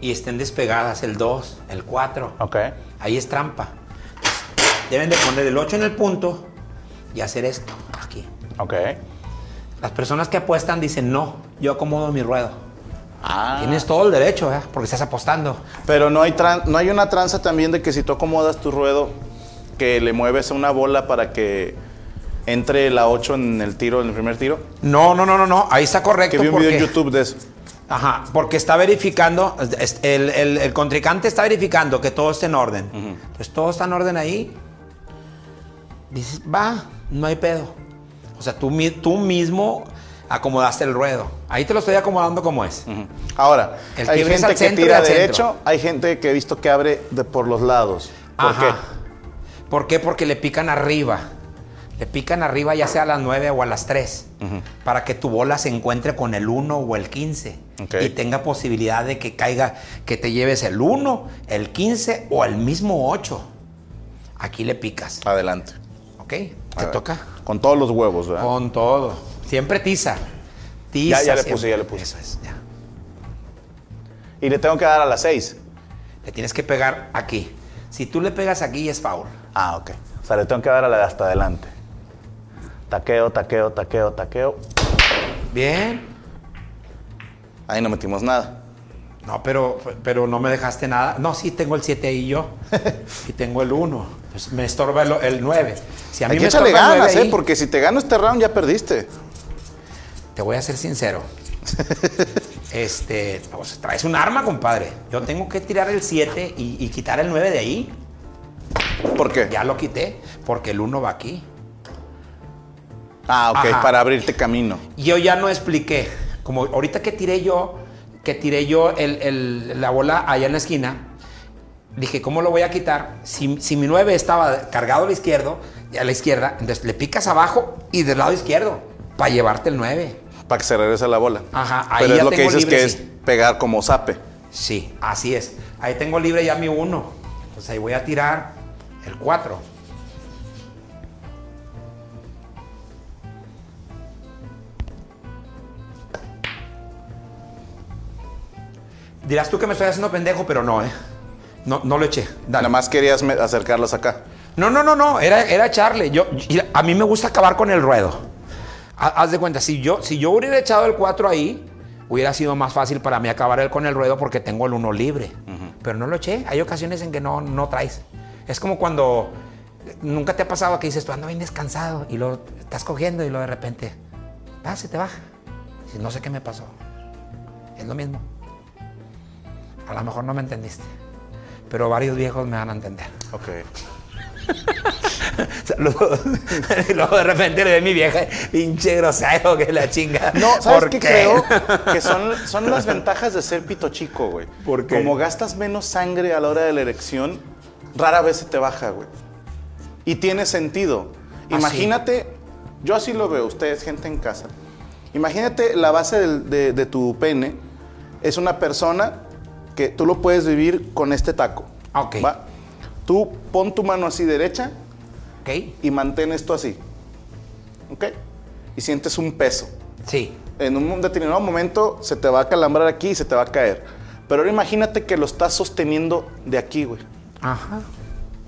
y estén despegadas el 2, el 4. Ok. Ahí es trampa. Deben de poner el 8 en el punto y hacer esto aquí. Ok. Las personas que apuestan dicen, no, yo acomodo mi ruedo. Ah. Tienes todo el derecho, ¿eh? porque estás apostando. Pero no hay, no hay una tranza también de que si tú acomodas tu ruedo, que le mueves a una bola para que entre la 8 en el tiro, en el primer tiro. No, no, no, no, no. Ahí está correcto. Que vi un video en porque- YouTube de eso. Ajá, porque está verificando, el, el- el contrincante está verificando que todo esté en orden. Entonces todo está en orden ahí. Dices, va, no hay pedo. O sea, tú, tú mismo acomodaste el ruedo. Ahí te lo estoy acomodando como es. Ahora, El hay gente al que tira derecho, hay gente que he visto que abre de por los lados. ¿Por Ajá. qué? ¿Por qué? Porque le pican arriba. Le pican arriba ya sea a las 9 o a las 3. Para que tu bola se encuentre con el 1 o el 15. Ok. Y tenga posibilidad de que caiga, que te lleves el 1, el 15 o el mismo 8. Aquí le picas. Adelante. ¿Ok? Te toca. Con todos los huevos, ¿verdad? Con todo. Siempre tiza. Tiza. Ya- ya le siempre. puse, ya le puse. Eso es, ya. Y le tengo que dar a las 6. Le tienes que pegar aquí. Si tú le pegas aquí es foul. Ah, ok. O sea, le tengo que dar a la de hasta adelante. Taqueo, taqueo, taqueo, taqueo. Bien. Ahí no metimos nada. No, pero, pero no me dejaste nada. No, sí, tengo el 7 ahí yo. y tengo el 1. Pues me estorba el, el 9. Si a mí me ganas, 9 ¿eh? ahí, Porque si te gano este round ya perdiste. Te voy a ser sincero. este, pues, traes un arma, compadre. Yo tengo que tirar el 7 y, y quitar el 9 de ahí. ¿Por qué? Ya lo quité, porque el 1 va aquí. Ah, ok, Ajá. para abrirte camino. Yo ya no expliqué. Como ahorita que tiré yo, que tiré yo el- el- la bola allá en la esquina, dije, ¿cómo lo voy a quitar? Si, si mi 9 estaba cargado a la izquierda, a la izquierda, entonces le picas abajo y del lado izquierdo para llevarte el 9. Para que se regrese la bola. Ajá, ahí Pero es ya lo que tengo dices libre, que sí. es pegar como zape. Sí, así es. Ahí tengo libre ya mi 1. Entonces ahí voy a tirar el 4. Dirás tú que me estoy haciendo pendejo, pero no, ¿eh? No, no lo eché. Dale. Nada más querías acercarlos acá. No, no, no, no, era, era echarle. Yo, a mí me gusta acabar con el ruedo. Ha- Haz de cuenta, si yo, si yo hubiera echado el 4 ahí, hubiera sido más fácil para mí acabar el- con el ruedo porque tengo el 1 libre. Pero no lo eché. Hay ocasiones en que no, no traes. Es como cuando nunca te ha pasado que dices, tú ando bien descansado y lo estás cogiendo y luego de repente, va, se te baja. Si no sé qué me pasó. Es lo mismo. A lo mejor no me entendiste. Pero varios viejos me van a entender. Ok. Saludos. y luego de repente le ve mi vieja, pinche grosero que la chinga. No, ¿sabes ¿Por qué, creo? Que son, son las ventajas de ser pito chico, güey. ¿Por qué? Como gastas menos sangre a la hora de la erección, rara vez se te baja, güey. Y tiene sentido. Ah, Imagínate, yo así lo veo, ustedes, gente en casa. Imagínate la base del- de, de tu pene es una persona que tú lo puedes vivir con este taco. Ok. ¿va? Tú pon tu mano así derecha ¿Ok? y mantén esto así. ¿Ok? Y sientes un peso. Sí. En un determinado momento se te va a calambrar aquí y se te va a caer. Pero ahora imagínate que lo estás sosteniendo de aquí, güey. Ajá.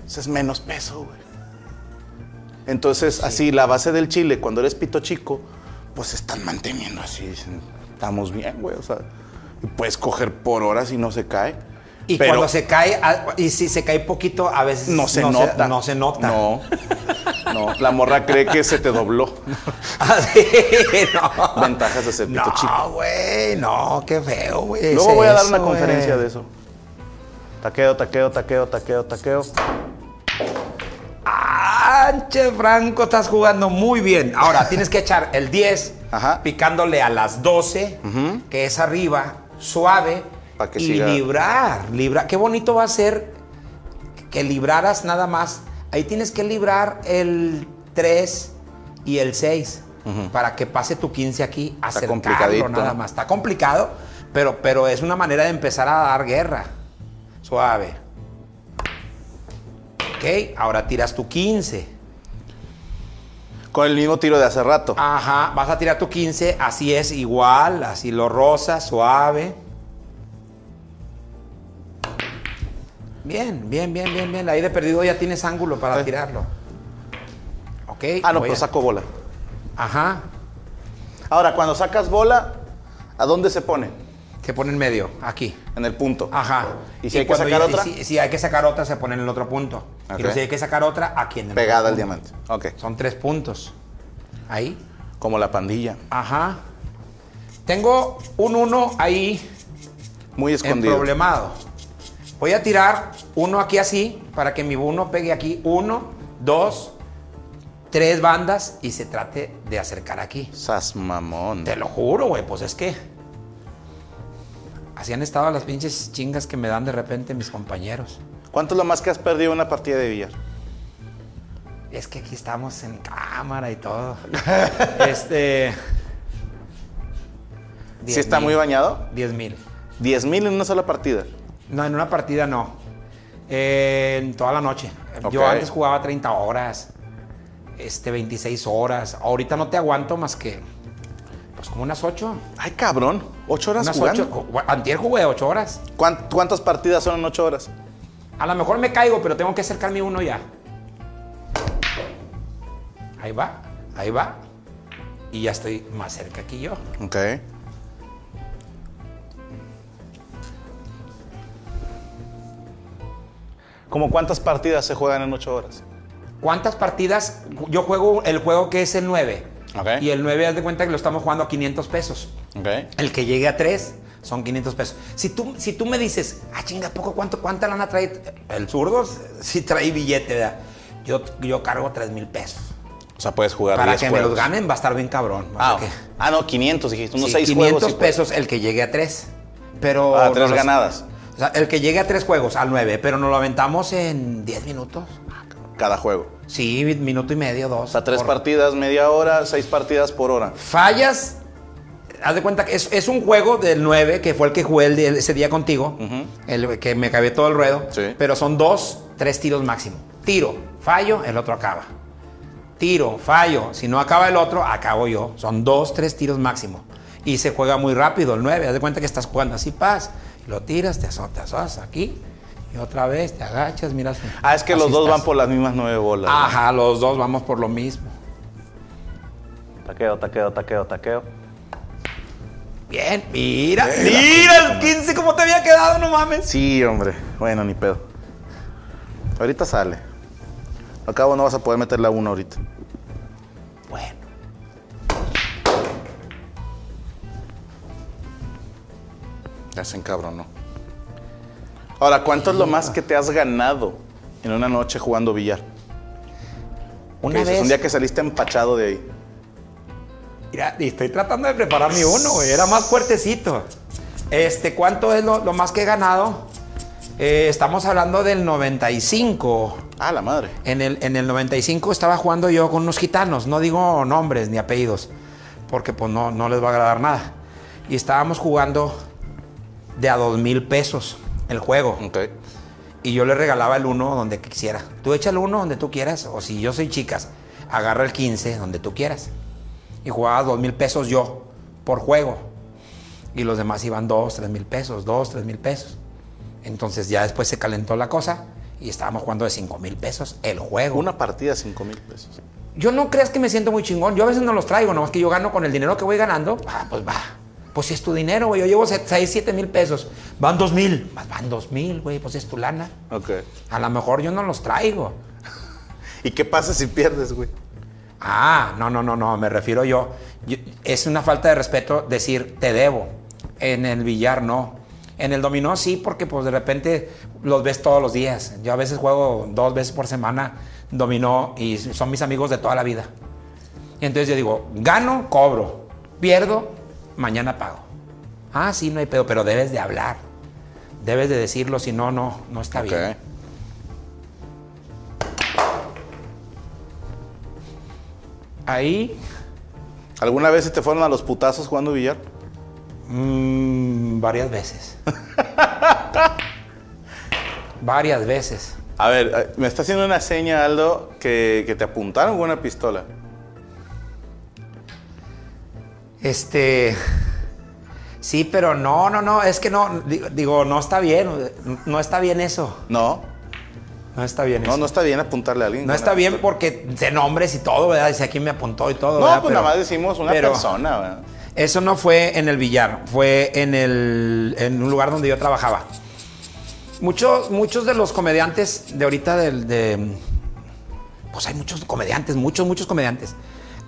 Ese es menos peso, güey. Entonces, así, la base del chile, cuando eres pito chico, pues se están manteniendo así. Estamos bien, güey. O sea, puedes coger por horas y no se cae. Y Pero cuando se cae, y si se cae poquito, a veces no se nota. no se nota. No. No. La morra cree que se te dobló. Ah, sí, no. Ventajas de ser pito No, chico. güey, no, qué feo, güey. Luego voy a dar eso, una conferencia de eso. Taqueo, taqueo, taqueo, taqueo, taqueo. Anche Franco, estás jugando muy bien. Ahora tienes que echar el 10, Ajá. picándole a las 12, que es arriba, suave, que y siga. librar. librar. Qué bonito va a ser que libraras nada más. Ahí tienes que librar el 3 y el 6 para que pase tu 15 aquí, acercarlo complicadito. nada más. Está complicado, pero, pero es una manera de empezar a dar guerra. Suave. Ok, ahora tiras tu 15. Con el mismo tiro de hace rato. Ajá, vas a tirar tu 15, así es, igual, así lo rosa, suave. Bien, bien, bien, bien, bien. Ahí de perdido ya tienes ángulo para Sí. tirarlo. Ok. ah, no, pero a- saco bola. Ajá, Ahora, cuando sacas bola, ¿a dónde se pone? se pone en medio, aquí. En el punto. Ajá. ¿Y si hay que sacar ya- otra? Si, si hay que sacar otra, se pone en el otro punto. Ok. Y si hay que sacar otra, aquí en el Pegada al diamante. Ok. Son tres puntos. Ahí. Como la pandilla. Ajá. Tengo un 1 ahí Muy escondido. problemado. Voy a tirar uno aquí así para que mi uno pegue aquí. Uno, dos, tres bandas y se trate de acercar aquí. Sas mamón. Te lo juro, güey, pues es que. Así han estado las pinches chingas que me dan de repente mis compañeros. ¿Cuánto es lo más que has perdido en una partida de billar? Es que aquí estamos en cámara y todo. este. ¿Sí está muy bañado? 10 mil. 10 mil en una sola partida. No, en una partida no. Eh, en toda la noche. Yo antes jugaba 30 horas, este, 26 horas. Ahorita no te aguanto más que, pues como unas 8. Ay, cabrón. ¿Ocho horas Unas jugando? 8. Antier jugué 8 horas. ¿Cuán- ¿Cuántas partidas son en ocho horas? A lo mejor me caigo, pero tengo que acercarme uno ya. Ahí va, ahí va. Y ya estoy más cerca que yo. Ok. ¿Cómo cuántas partidas se juegan en ocho horas? ¿Cuántas partidas? Yo juego el juego que es el 9. Ok. Y el 9, haz de cuenta que lo estamos jugando a 500 pesos. Ok. El que llegue a 3 son 500 pesos. Si tú, si tú me dices, ah, chinga, poco, ¿cuánto, ¿cuánta lana trae? El zurdo sí trae billete, ¿verdad? Yo, yo cargo 3 mil pesos. O sea, puedes jugar Para 10 que me los juegos. ganen va a estar bien cabrón. Ah, O sea que- ah, no, 500, dijiste. Unos Sí, 6 500 juegos. sí puedes. pesos el que llegue a 3. Pero Ah, no tres los- ganadas. O sea, el que llegue a 3 juegos, al 9, pero nos lo aventamos en 10 minutos. Cada juego. Sí, minuto y medio, dos. O sea, tres por- partidas media hora, seis partidas por hora. Fallas. Haz de cuenta que es, es un juego del 9, que fue el que jugué el ese día contigo, el que me cabé todo el ruedo. Sí. Pero son dos, tres tiros máximo. Tiro, fallo, el otro acaba. Tiro, fallo. Si no acaba el otro, acabo yo. Son dos, tres tiros máximo. Y se juega muy rápido el 9. Haz de cuenta que estás jugando así, paz. Lo tiras, te azotas, azotas aquí. Y otra vez te agachas, miras. Ah, es que los dos estás. van por las mismas nueve bolas. Ajá, los dos vamos por lo mismo. Taqueo, taqueo, taqueo, taqueo. Bien, mira, mira el 15 cómo te había quedado, no mames. Sí, hombre. Bueno, ni pedo. Ahorita sale. Al cabo no vas a poder meter la una ahorita. Bueno. Ya se encabronó. Ahora, ¿cuánto es lo más que te has ganado en una noche jugando billar? Una vez. Un día que saliste empachado de ahí. Mira, y estoy tratando de preparar mi uno, güey. Era más fuertecito. Este, ¿cuánto es lo, lo más que he ganado? Eh, estamos hablando del 95. Ah, la madre. En el, en el 95 estaba jugando yo con unos gitanos. No digo nombres ni apellidos, porque pues no, no les va a agradar nada. Y estábamos jugando de a dos mil pesos el juego. Ok. Y yo le regalaba el uno donde quisiera. Tú echa el uno donde tú quieras. O si yo soy chicas, agarra el 15 donde tú quieras. Y jugaba dos mil pesos yo por juego. Y los demás iban dos, tres mil pesos, dos, tres mil pesos. Entonces ya después se calentó la cosa y estábamos jugando de cinco mil pesos el juego. Una partida, cinco mil pesos. Yo no creas que me siento muy chingón. Yo a veces no los traigo, nomás que yo gano con el dinero que voy ganando. Ah, pues va. Pues si es tu dinero, güey. Yo llevo 6, 7 mil pesos. Van dos mil. Más Van dos mil, güey. Pues es tu lana. Ok. A lo mejor yo no los traigo. ¿Y qué pasa si pierdes, güey? Ah, no, no, no, no. Me refiero yo. yo- Es una falta de respeto decir te debo. En el billar no. En el dominó sí, porque pues de repente los ves todos los días. Yo a veces juego dos veces por semana dominó y son mis amigos de toda la vida. Y entonces yo digo, gano, cobro. Pierdo, mañana pago. Ah, sí, no hay pedo, pero debes de hablar. Debes de decirlo, si no, no, no está bien. Ahí ¿Alguna vez se te fueron a los putazos jugando billar? Mm, varias veces. varias veces. A ver, eh, me está haciendo una seña, Aldo, que, que te apuntaron con una pistola. Este. Sí, pero no, no, no, es que no, di- digo, no está bien, no está bien eso, No, no está bien no, eso. no está bien apuntarle a alguien. No está bien porque de nombres y todo, ¿verdad? Dice aquí me apuntó y todo. No, ¿verdad? pues Pero- nada más decimos una pero persona, ¿verdad? Eso no fue en el billar, fue en, el, en un lugar donde yo trabajaba. Muchos, muchos de los comediantes de ahorita del, de... Pues hay muchos comediantes, muchos, muchos comediantes.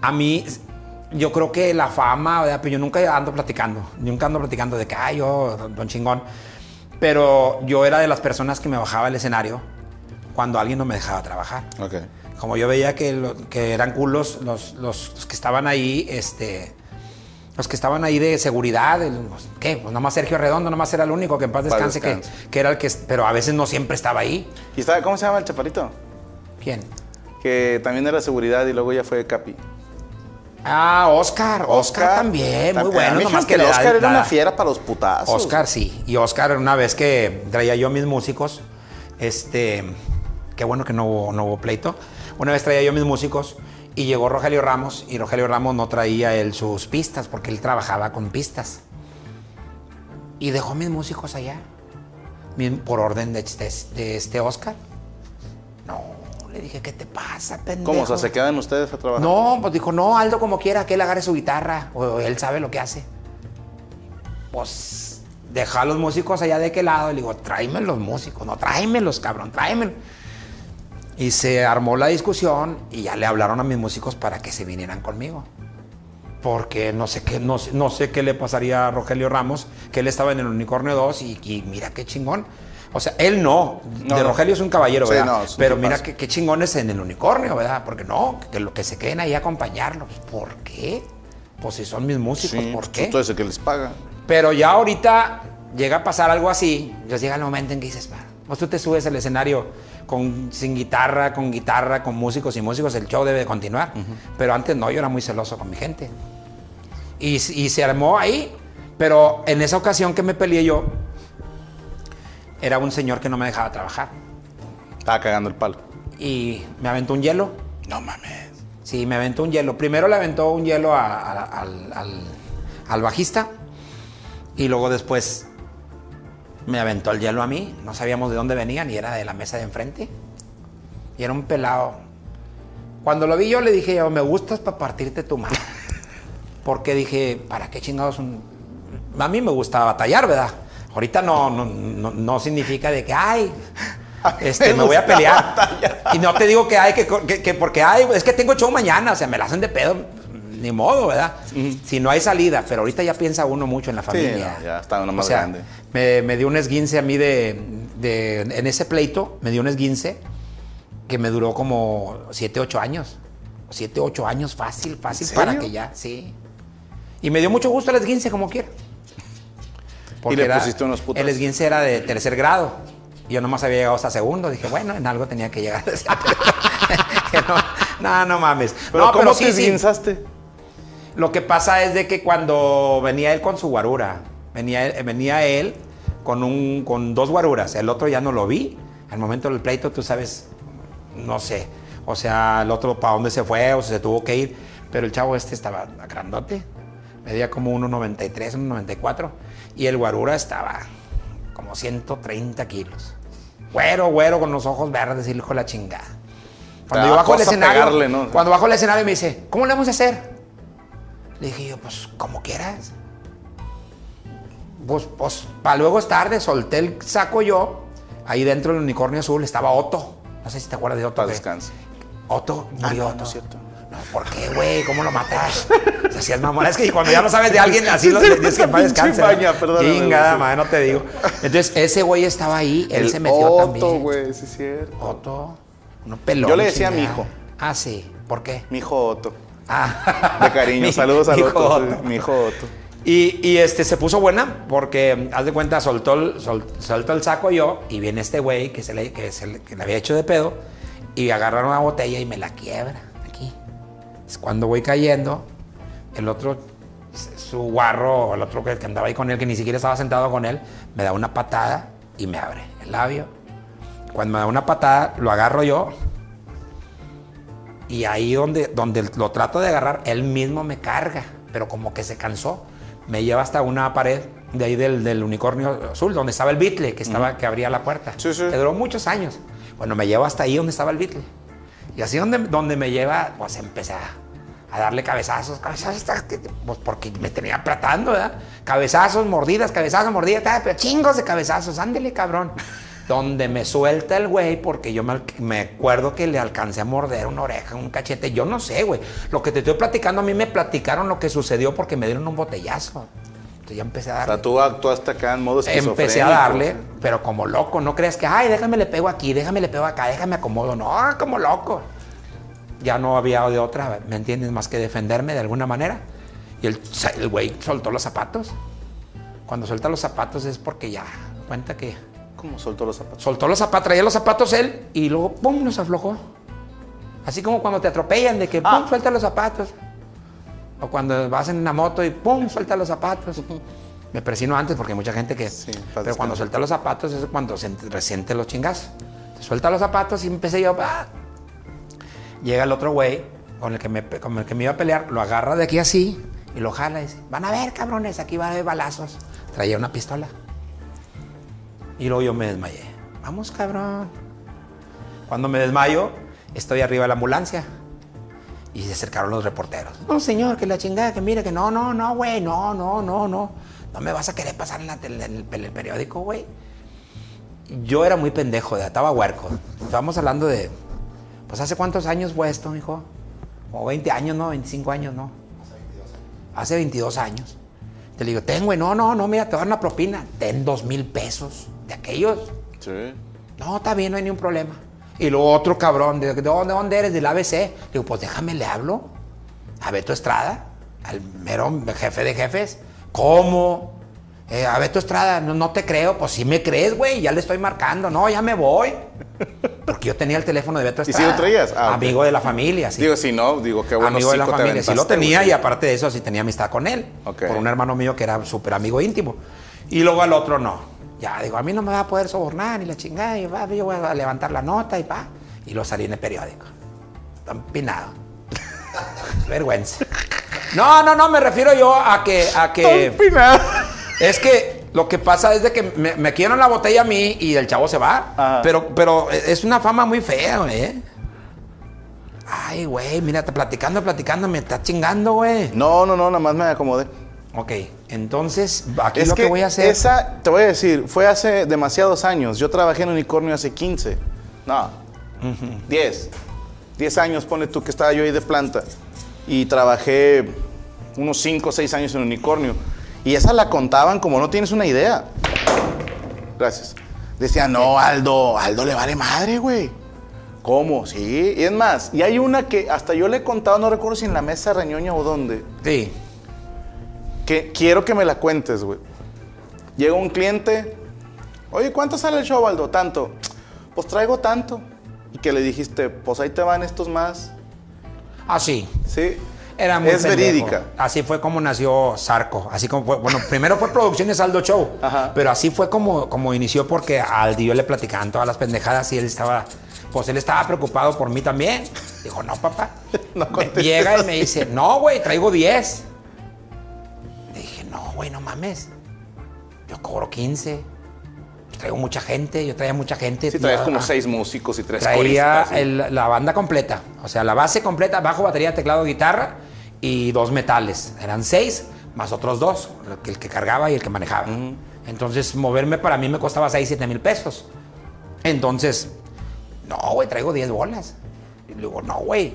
A mí, yo creo que la fama, ¿verdad? Pero yo nunca ando platicando, nunca ando platicando de que, ay, yo, don, chingón. Pero yo era de las personas que me bajaba al escenario cuando alguien no me dejaba trabajar Ok. como yo veía que, lo- que eran culos los, los- los que estaban ahí, este, los que estaban ahí de seguridad, el- pues, ¿qué? Pues nomás Sergio Redondo, nomás era el único que en paz descanse, que, que era el que, pero a veces no siempre estaba ahí. ¿Y sabe cómo se llama el chaparrito? ¿Quién? Que también era seguridad y luego ya fue Capi. Ah, Oscar, Oscar, también, muy bueno, nomás que da- Oscar era una fiera para los putazos. Oscar, sí. Y Oscar, una vez que traía yo mis músicos, este, qué bueno que no hubo, no hubo pleito. Una vez traía yo mis músicos y llegó Rogelio Ramos y Rogelio Ramos no traía él sus pistas porque él trabajaba con pistas. Y dejó mis músicos allá por orden de este, de este Oscar. No, le dije, ¿qué te pasa, pendejo? ¿Cómo? O sea, ¿se quedan ustedes a trabajar? No, pues dijo, no, Aldo como quiera, que él agarre su guitarra, o él sabe lo que hace. Pues deja a los músicos allá de aquel lado, le digo, tráeme los músicos, no, tráemelos, cabrón, tráemelos. Y se armó la discusión y ya le hablaron a mis músicos para que se vinieran conmigo. Porque no sé qué, no, no sé qué le pasaría a Rogelio Ramos, que él estaba en el Unicornio 2 y, y mira qué chingón. O sea, él no. No, de. Rogelio es un caballero, Sí, ¿verdad? no, Pero mira qué, qué chingón es en el unicornio, ¿verdad? Porque no, que que se queden ahí a acompañarlos. ¿Por qué? Pues si son mis músicos, Sí, ¿por pues, qué? Tú eres el que les paga. Pero ya ahorita llega a pasar algo así, ya llega el momento en que dices, "Va, pues tú te subes al escenario con, sin guitarra, con guitarra, con músicos y músicos, el show debe de continuar. Pero antes no, yo era muy celoso con mi gente. Y, y se armó ahí, pero en esa ocasión que me peleé yo, era un señor que no me dejaba trabajar. Estaba cagando el palo. Y me aventó un hielo. No mames. Sí, me aventó un hielo. Primero le aventó un hielo a- a- al, al- al bajista y luego después me aventó el hielo a mí. No sabíamos de dónde venían y era de la mesa de enfrente. Y era un pelado. Cuando lo vi yo le dije yo, me gustas para partirte tu madre. Porque dije, ¿para qué chingados un...? A mí me gusta batallar, ¿verdad? Ahorita no, no, no, no significa de que, ay, este, me voy a pelear. Y no te digo que hay que, que, que porque ay, es que tengo show mañana, o sea, me la hacen de pedo, ni modo, ¿verdad? Si no hay salida, pero ahorita ya piensa uno mucho en la familia. no, ya está uno O más sea, grande. Me, me dio un esguince a mí de, de- en ese pleito, me dio un esguince que me duró como 7, 8 años. 7, 8 años fácil, fácil ¿En para que ya, sí. Y me dio mucho gusto el esguince como quiera. ¿Y le pusiste unos putos? El esguince era de tercer grado. Y Yo nomás había llegado hasta segundo. Dije, bueno, en algo tenía que llegar. No, no, no mames. Pero no, ¿cómo sí, te sí. esguinzaste? Lo que pasa es de que cuando venía él con su guarura, venía él, venía él con, un, con dos guaruras, el otro ya no lo vi. Al momento del pleito, tú sabes, no sé. O sea, el otro para dónde se fue o si se tuvo que ir. Pero el chavo este estaba grandote. Medía como 1,93, 1,94. Y el guarura estaba como 130 kilos. Güero, güero, con los ojos verdes, y hijo de la chingada. Cuando yo bajo el escenario, pegarle, ¿no? cuando bajo el escenario me dice, ¿cómo le vamos a hacer? Le dije yo, pues como quieras. Pues, pues, para luego es tarde, solté el saco yo. Ahí dentro del unicornio azul estaba Otto. No sé si te acuerdas de Otto. Para descanso. Otto Ah, murió. no, no Otto. es cierto. No, ¿por qué, güey? ¿Cómo lo matas? O sea, si es mamón. Es que cuando ya no sabes de alguien, así lo dices que para perdóname, Chingada, madre, no te digo. Entonces, ese güey estaba ahí, él El se metió Otto, también. güey, sí es cierto. Otto, uno pelón. Yo le decía a mi hijo. Ah, sí. ¿Por qué? Mi hijo Otto. Ah. De cariño. Mi- Saludos a mi Otto. hijo Otto. Mi hijo Otto. Y, y, este se puso buena porque, haz de cuenta, soltó el, sol- soltó el saco yo y viene este güey que, se le, que, se le, que le había hecho de pedo y agarraron una botella y me la quiebra cuando voy cayendo, el otro, su guarro, el otro que andaba ahí con él, que ni siquiera estaba sentado con él, me da una patada y me abre el labio. Cuando me da una patada, lo agarro yo y ahí donde, donde lo trato de agarrar, él mismo me carga. pero como que se cansó. Me lleva hasta una pared de ahí del, del unicornio azul, donde estaba el Beatle, que, estaba, que abría la puerta. Sí, sí. Que duró muchos años. Bueno, me lleva hasta ahí donde estaba el Beatle. Y así donde, donde me lleva, pues empecé a, darle cabezazos, cabezazos, pues porque me tenía apretando, ¿verdad? Cabezazos, mordidas, cabezazos, mordidas, pero chingos de cabezazos, ándele, cabrón. Donde me suelta el güey, porque yo me, me acuerdo que le alcancé a morder una oreja, un cachete, yo no sé, güey. Lo que te estoy platicando, a mí me platicaron lo que sucedió porque me dieron un botellazo. Entonces ya empecé a O darle. sea, tú actuaste acá en modo. Empecé a darle, pero como loco, no creas que, ay, déjame le pego aquí, déjame le pego acá, déjame acomodo. No, como loco. Ya no había de otra, ¿me entiendes? Más que defenderme de alguna manera. Y el el güey soltó los zapatos. Cuando suelta los zapatos es porque ya cuenta que ¿Cómo soltó los zapatos? soltó los zapatos, traía los zapatos él y luego, pum, los aflojó. Así como cuando te atropellan de que, pum, Ah. suelta los zapatos. O cuando vas en una moto y, pum, suelta los zapatos. Me persino antes porque hay mucha gente que... Sí, pero cuando suelta los zapatos es cuando se resiente los chingazos. Suelta los zapatos y empecé yo, ah. Llega el otro güey con el, que me, con el que me iba a pelear, lo agarra de aquí así y lo jala y dice, van a ver, cabrones, aquí va a haber balazos. Traía una pistola. Y luego yo me desmayé. Vamos, cabrón. Cuando me desmayo, estoy arriba de la ambulancia. Y se acercaron los reporteros. No, señor, que la chingada, que mire, que no, no, no, güey, no, no, no, no. No me vas a querer pasar en, la tele- en el, en el periódico, güey. Yo era muy pendejo, estaba huerco. Estábamos hablando de. Pues hace cuántos años fue esto, mijo? Como 20 años, ¿no? 25 años, ¿no? Hace 22 años. Te le digo, ten, güey, no, no, no, mira, te voy a dar una propina. Ten dos mil pesos de aquellos. Sí. No, está bien, no hay ningún problema. Y luego otro cabrón, ¿de, de dónde, dónde eres? Del ABC. Digo, pues déjame, le hablo a Beto Estrada, al mero jefe de jefes. ¿Cómo? Eh, a Beto Estrada, no, no te creo. Pues sí me crees, güey, ya le estoy marcando. No, ya me voy. Porque yo tenía el teléfono de Beto ¿Y si Estrada. lo traías? Ah. Amigo de la familia, sí. Digo, si no, digo, qué bueno amigo de la familia. Sí lo tenía y aparte de eso sí tenía amistad con él. Ok. Por un hermano mío que era súper amigo íntimo. Y luego al otro no. Ya, digo, a mí no me va a poder sobornar ni la chingada. Y va, yo voy a levantar la nota y pa. Y lo salí en el periódico. Está empinado. Vergüenza. No, no, no, me refiero yo a que... A que Empinado. es que lo que pasa es de que me, me quieren la botella a mí y el chavo se va. Ajá. Pero, pero es una fama muy fea, güey. ¿eh? Ay, güey, mira, te platicando, platicando, me está chingando, güey. No, no, no, nada más me acomodé. Ok, entonces, aquí es lo que, voy a hacer. Esa, te voy a decir, fue hace demasiados años. Yo trabajé en Unicornio hace 15. No, 10. 10 años, pone tú que estaba yo ahí de planta. Y trabajé unos 5 o 6 años en Unicornio. Y esa la contaban como no tienes una idea. Gracias. Decían, no, Aldo, Aldo le vale madre, güey. ¿Cómo? Sí. Y es más, y hay una que hasta yo le he contado, no recuerdo si en la mesa reñoña o dónde Sí. Que quiero que me la cuentes, güey. Llega un cliente, oye, ¿cuánto sale el show, Aldo? Tanto. Pues traigo tanto. Y que le dijiste, pues ahí te van estos más. Así. Sí. Era muy Es pendejo. verídica. Así fue como nació Zarco. Así como fue, bueno, primero fue Producciones Aldo Show. Ajá. Pero así fue como, como inició porque a Aldi yo le platicaban todas las pendejadas y él estaba, pues él estaba preocupado por mí también. Dijo, no, papá. No Me- llega y me dice, no, güey, traigo 10. Güey, no mames. Yo cobro 15. Traigo mucha gente, yo traía mucha gente. Sí, Ya, como ah, seis músicos y tres Traía coristas. ¿sí? el- la banda completa, o sea, la base completa, bajo, batería, teclado, guitarra y dos metales. Eran seis, más otros dos, el que, cargaba y el que manejaba. Entonces, moverme para mí me costaba 6, 7 mil pesos. Entonces, no, güey, traigo 10 bolas. Y le digo, no, güey,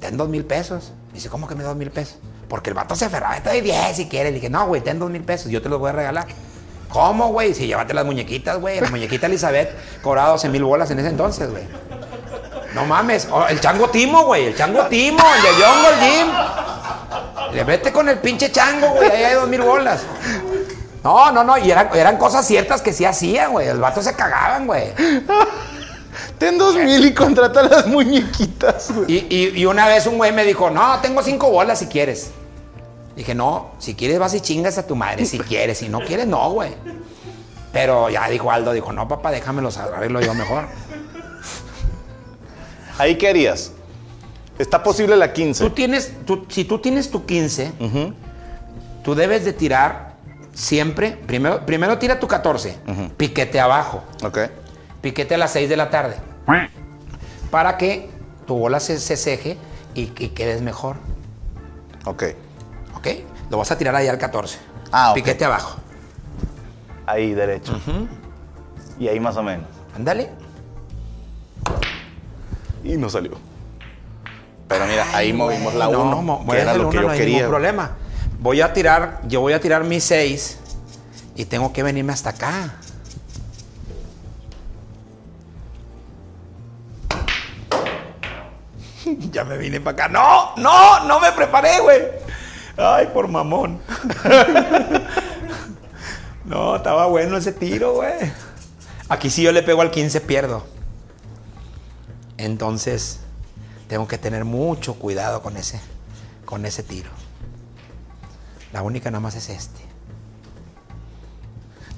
ten 2 mil pesos. Dice, ¿cómo que me 2 mil pesos? Porque el vato se aferraba, te doy 10 si quieres. Le dije, no, güey, ten 2 mil pesos, yo te los voy a regalar. ¿Cómo, güey? Si llévate las muñequitas, güey. La muñequita Elizabeth cobraba 12 mil bolas en ese entonces, güey. No mames. El chango Timo, güey. El chango Timo, el de Jungle Gym. Le vete con el pinche chango, güey. Ahí hay dos mil bolas. No, no, no. Y eran, eran cosas ciertas que sí hacían, güey. Los vatos se cagaban, güey. Ten dos mil y contrata las muñequitas, güey. Y, y- y una vez un güey me dijo, no, tengo cinco bolas si quieres. Dije, no, si quieres vas y chingas a tu madre, si quieres. Si no quieres, no, güey. Pero ya dijo Aldo, dijo, no, papá, déjamelos arreglo yo mejor. Ahí qué harías. Está posible la 15. Tú tienes, tú- si tú tienes tu 15, Tú debes de tirar siempre, primero, primero tira tu 14, piquete abajo, Ok. Piquete a las 6 de la tarde, para que tu bola se, se ceje y, y quedes mejor, Ok. ¿ok? Lo vas a tirar ahí al 14. Ah, ok. Piquete abajo. Ahí derecho. Y ahí más o menos. Ándale. Y no salió. Pero mira, ahí Ay, movimos la güey, 1, no, que era el lo que uno, yo no hay quería. ningún problema. Voy a tirar, yo voy a tirar mi 6 y tengo que venirme hasta acá. Ya me vine para acá. No, no, no me preparé, güey. Ay, por mamón. no, estaba bueno ese tiro, güey. Aquí si yo le pego al 15 pierdo. Entonces, tengo que tener mucho cuidado con ese, con ese tiro. La única nada más es este.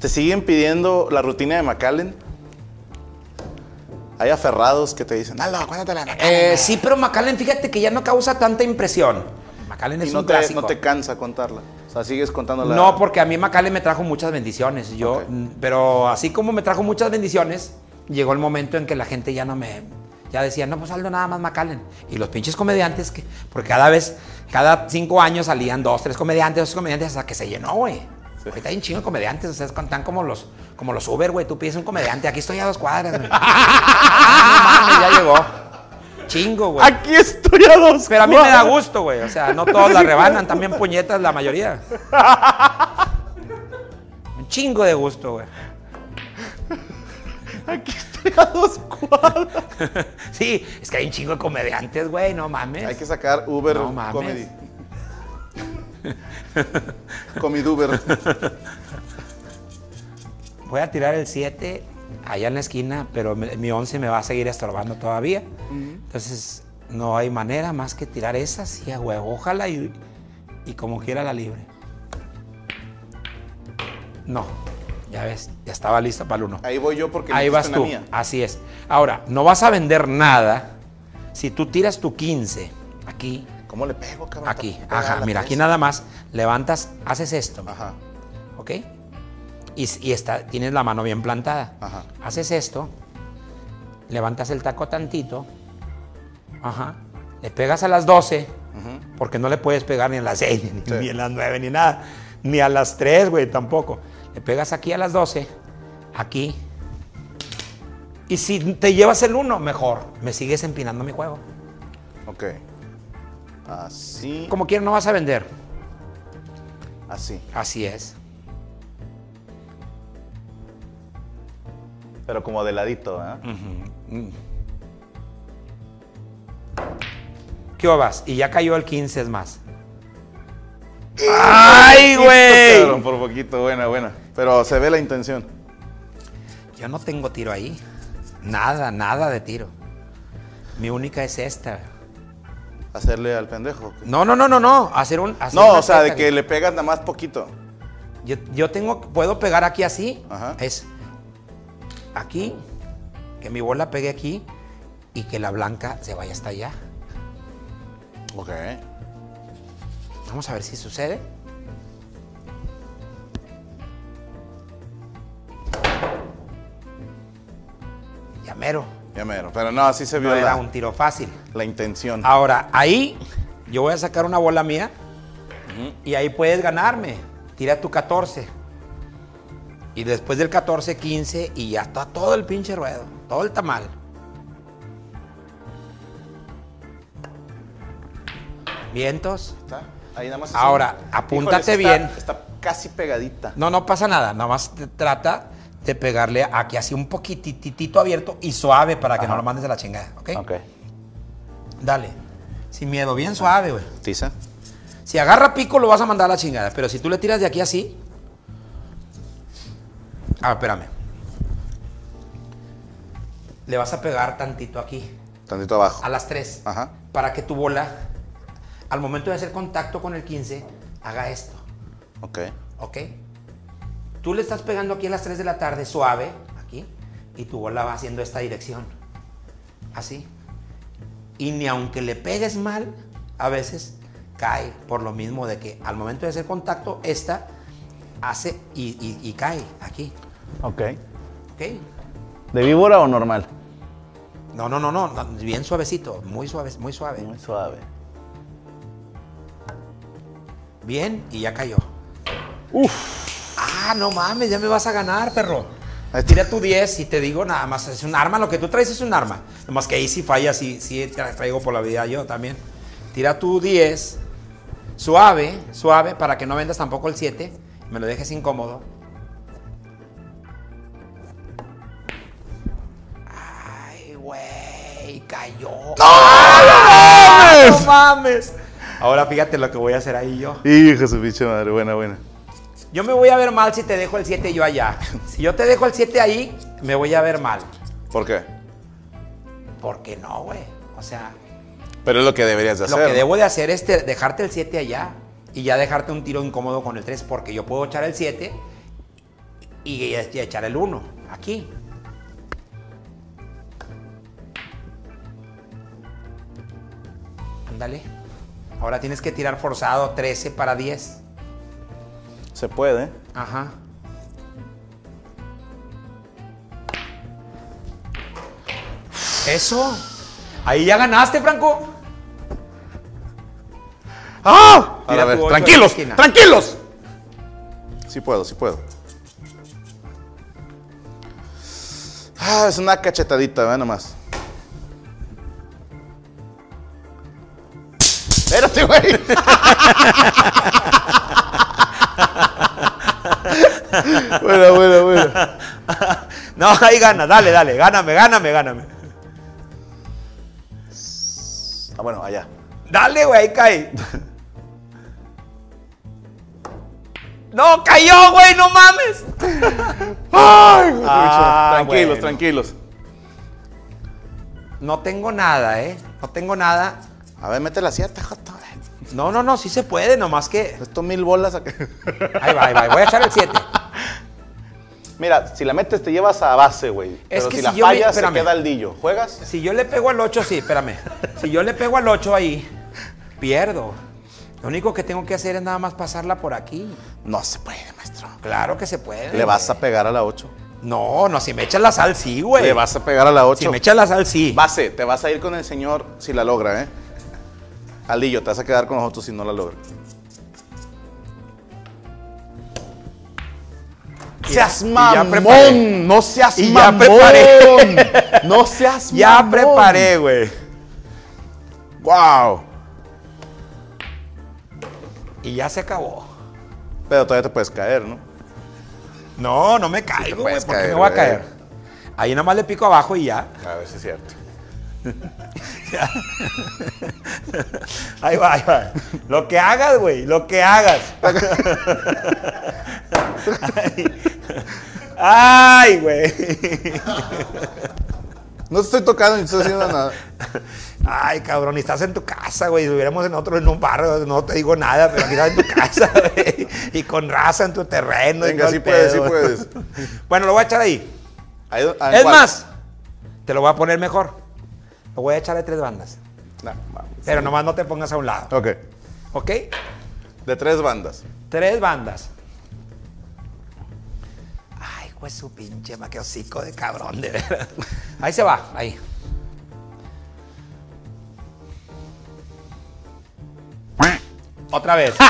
¿Te siguen pidiendo la rutina de McAllen? Hay aferrados que te dicen, Aldo, acuérdate la de McAllen. Eh, sí, pero McAllen, fíjate que ya no causa tanta impresión. McAllen es y no un te, clásico. no te cansa contarla. O sea, sigues contando la. No, porque a mí McAllen me trajo muchas bendiciones. Yo, mm, pero así como me trajo muchas bendiciones, llegó el momento en que la gente ya no me, ya decía, no, pues Aldo nada más McAllen. Y los pinches comediantes que, porque cada vez, cada cinco años salían dos, tres comediantes, dos comediantes hasta que se llenó, güey. Ahorita hay un chingo de comediantes, o sea, están como los, como los Uber, güey. Tú pides un comediante, aquí estoy a dos cuadras, güey. no mames, ya llegó. Chingo, güey. Aquí estoy a dos. Pero a mí me da gusto, güey. O sea, no todos la rebanan, también puñetas la mayoría. Un chingo de gusto, güey. Aquí estoy a dos cuadras. Sí, es que hay un chingo de comediantes, güey, no mames. Hay que sacar Uber No mames. Comedy. Comiduber. Voy a tirar el 7 allá en la esquina, pero mi 11 me va a seguir estorbando todavía. Entonces, no hay manera más que tirar esa, sí, a huevo. Ojalá y, y como quiera la libre. No, ya ves, ya estaba lista para el 1. Ahí voy yo porque Ahí vas tú. mía. Así es. Ahora, no vas a vender nada si tú tiras tu 15 aquí, ¿Cómo le pego, cabrón? aquí. Ajá, mira, aquí nada más levantas, haces esto. Ajá. ¿Ok? Y, y está, tienes la mano bien plantada. Ajá. Haces esto, levantas el taco tantito, ajá, le pegas a las 12, porque no le puedes pegar ni a las 6, ni, Sí. ni a las 9, ni nada, ni a las 3, güey, tampoco. Le pegas aquí a las 12, aquí. Y si te llevas el 1, mejor, me sigues empinando mi juego. Ok. Así. Como quieras, no vas a vender. Así. Así es. Pero como de ladito, ¿eh? ¿Qué vas? Y ya cayó el 15 es más. ¡Ay, güey! Por poquito, buena, buena. Pero se ve la intención. Yo no tengo tiro ahí. Nada, nada de tiro. Mi única es esta. Hacerle al pendejo. No, no, no, no, no. Hacer un. hacer No, o sea, de que le pegas nada más poquito. Yo, yo tengo. Puedo pegar aquí así. Ajá. Es. Aquí. Que mi bola pegue aquí. Y que la blanca se vaya hasta allá. Ok. Vamos a ver si sucede. Ya mero. Ya mero. Pero no, así se vio No era un tiro fácil. la intención. Ahora, ahí yo voy a sacar una bola mía y ahí puedes ganarme. Tira tu 14. Y después del 14, 15 y ya está todo el pinche ruedo, todo el tamal. Vientos. ¿Está? Ahí nada más. Ahora, apúntate bien. Está, está casi pegadita. No, no pasa nada. Nada más te trata de pegarle aquí así un poquititito abierto y suave para que Ajá. no lo mandes a la chingada. ¿Ok? Ok. Dale. Sin miedo, bien suave, güey. ¿Tiza? Si agarra pico, lo vas a mandar a la chingada. Pero si tú le tiras de aquí así. Ah, espérame. Le vas a pegar tantito aquí, Tantito abajo. a las 3. Ajá. Para que tu bola, al momento de hacer contacto con el 15, haga esto. Ok. ¿Ok? Tú le estás pegando aquí a las 3 de la tarde, suave, aquí, y tu bola va haciendo esta dirección. Así. Y ni aunque le pegues mal, a veces cae por lo mismo de que al momento de hacer contacto, esta hace y, y- y cae aquí. Ok. ¿Ok? ¿De víbora o normal? No, no, no, no, no, bien suavecito, muy suave, muy suave. Muy suave. Bien, y ya cayó. Uf. Ah, no mames, ya me vas a ganar, perro. Tira tu 10 y te digo nada más, es un arma, lo que tú traes es un arma. Nomás que ahí sí falla, sí, sí tra- traigo por la vida yo también. Tira tu 10, suave, suave, para que no vendas tampoco el 7, me lo dejes incómodo. Ay, güey, cayó. ¡No, no mames! Ahora fíjate lo que voy a hacer ahí yo. Hijo su pinche madre, buena, buena. Yo me voy a ver mal si te dejo el 7 yo allá. Si yo te dejo el 7 ahí, me voy a ver mal. ¿Por qué? ¿Por qué no, güey? O sea, Pero es lo que deberías de lo hacer. que ¿no? debo de hacer es te- dejarte el 7 allá y ya dejarte un tiro incómodo con el 3 porque yo puedo echar el 7 y, y echar el 1 aquí. Ándale. Ahora tienes que tirar forzado 13 para 10. Se puede. Ajá. Eso. Ahí ya ganaste, Franco. ¡Ah! Tira a ver, tu tranquilos, de la esquina. tranquilos. Sí puedo, sí puedo. Ah, es una cachetadita, ve nomás. Espérate, güey. bueno, bueno, bueno. No, ahí gana, dale, dale, gáname, gáname, gáname. Ah, bueno, allá. Dale, güey, ahí cae. No, cayó, güey, no mames. Ay, güey, Ah, tranquilos, bueno. tranquilos. No tengo nada, ¿eh? No tengo nada. A ver, mete la siete, joto. No, no, no, sí se puede, nomás que. Esto mil bolas. acá. Ahí va, ahí va, voy a echar el 7. Mira, si la metes te llevas a base, güey. Pero que si la yo me- fallas, se espérame. queda al dillo. ¿Juegas? Si yo le pego al 8, sí, espérame. Si yo le pego al 8 ahí, pierdo. Lo único que tengo que hacer es nada más pasarla por aquí. No se puede, maestro. Claro que se puede. Le vas a pegar a la 8. No, no, si me echas la sal, sí, güey. Le vas a pegar a la 8. Si me echas la sal, sí. Base, te vas a ir con el señor si la logra, ¿eh? Al dillo, te vas a quedar con nosotros si no la logra. Seas ya mamón, no seas Y ya mamón. preparé. No seas Ya mamón. preparé, güey. Wow. Y ya se acabó. Pero todavía te puedes caer, ¿no? No, no me caigo, güey. puedes ¿Por qué me voy a caer? Ahí nada más le pico abajo y ya. A ver si es cierto. Ahí va, ahí va. Lo que hagas, güey. Lo que hagas. Ay, güey. No te estoy tocando ni estoy haciendo nada. Ay, cabrón, y estás en tu casa, güey. Si estuviéramos en otro, en un barrio, no te digo nada, pero aquí estás en tu casa, güey. Y con raza en tu terreno. Venga, sí puedes, sí puedes. Bueno, lo voy a echar ahí. Ah, ¿en Es cuál? más, te lo voy a poner mejor. Lo voy a echar de tres bandas. No, vamos. Pero nomás no te pongas a un lado. Ok. ¿Ok? De tres bandas. Tres bandas. Ay, pues su pinche ma, qué hocico de cabrón, de verdad. Ahí se va, ahí. Otra vez. Otra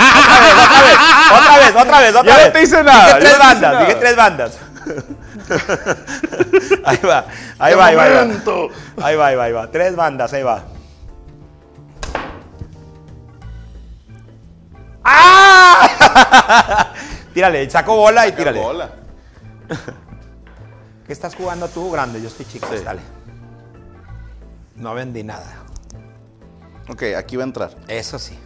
vez, otra vez, otra vez, otra Ya vez. no te hice nada, Dije tres bandas, dije tres bandas. ahí va, ahí va, ahí va, ahí va. Ahí va, ahí va, ahí va. Tres bandas, ahí va. ¡Ah! tírale, saco bola y tírale. Bola. ¿Qué estás jugando tú, grande? Yo estoy chico, Sí. dale. No vendí nada. Ok, aquí va a entrar. Eso sí.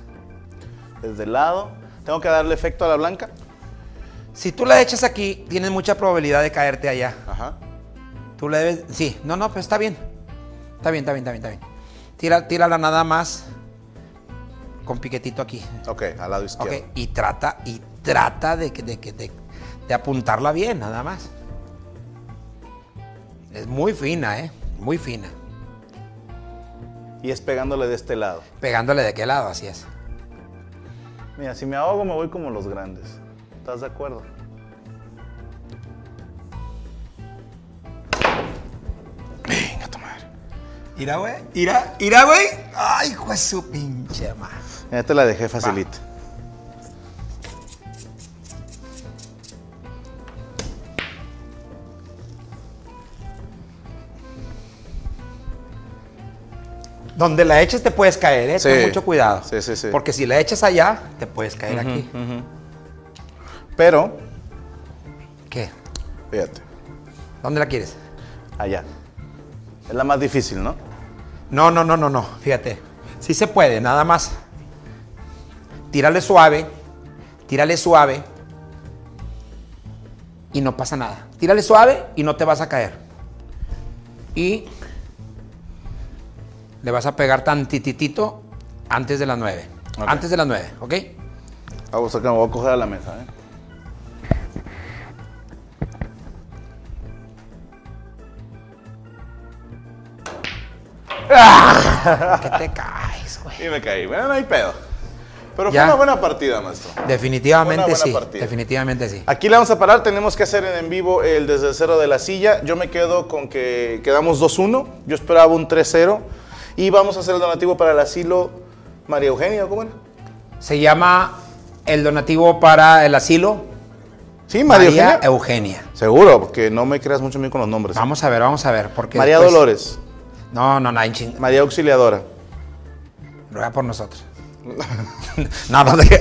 Desde el lado. ¿Tengo que darle efecto a la blanca? Si tú la echas aquí, tienes mucha probabilidad de caerte allá. Ajá. Tú le debes. Sí, no, no, pues está bien. Está bien, está bien, está bien, está bien. Tira, tírala nada más con piquetito aquí. Ok, al lado Ok, izquierdo. y trata, y trata de, que- de, que- de, de apuntarla bien, nada más. Es muy fina, ¿eh? Muy fina. Y es pegándole de este lado. Pegándole de qué lado, así es. Mira, si me ahogo me voy como los grandes. ¿Estás de acuerdo? Ira, güey. Ira, ira, güey. Ay, hijo de su pinche madre. Ya te la dejé facilita. Donde la eches te puedes caer, ¿eh? Sí. Ten mucho cuidado. Sí, sí, sí. Porque si la echas allá, te puedes caer aquí. Pero, ¿Qué? fíjate, ¿Dónde la quieres? allá. Es la más difícil, ¿no? No, no, no, no, no. Fíjate. Sí se puede, nada más. Tírale suave. Tírale suave. Y no pasa nada. Tírale suave y no te vas a caer. Y le vas a pegar tantititito antes de las 9. Ok. Antes de las 9, ¿ok? Vamos a que me voy a coger a la mesa, ¿eh? Que te caes, güey. Y me caí. Bueno, no hay pedo. Pero Ya. fue una buena partida, maestro. Definitivamente buena sí. partida. Definitivamente sí. Aquí le vamos a parar, tenemos que hacer en, vivo el desde cero de la silla. Yo me quedo con que quedamos 2-1, yo esperaba un 3-0. Y vamos a hacer el donativo para el asilo María Eugenia, ¿cómo era? Se llama el donativo para el asilo Sí, María, María Eugenia. Eugenia. Seguro, porque no me creas mucho a mí con los nombres. Vamos a ver, vamos a ver. Porque María después- Dolores, No, no, no, hay ching- María Auxiliadora. Ruega por nosotros. no, no te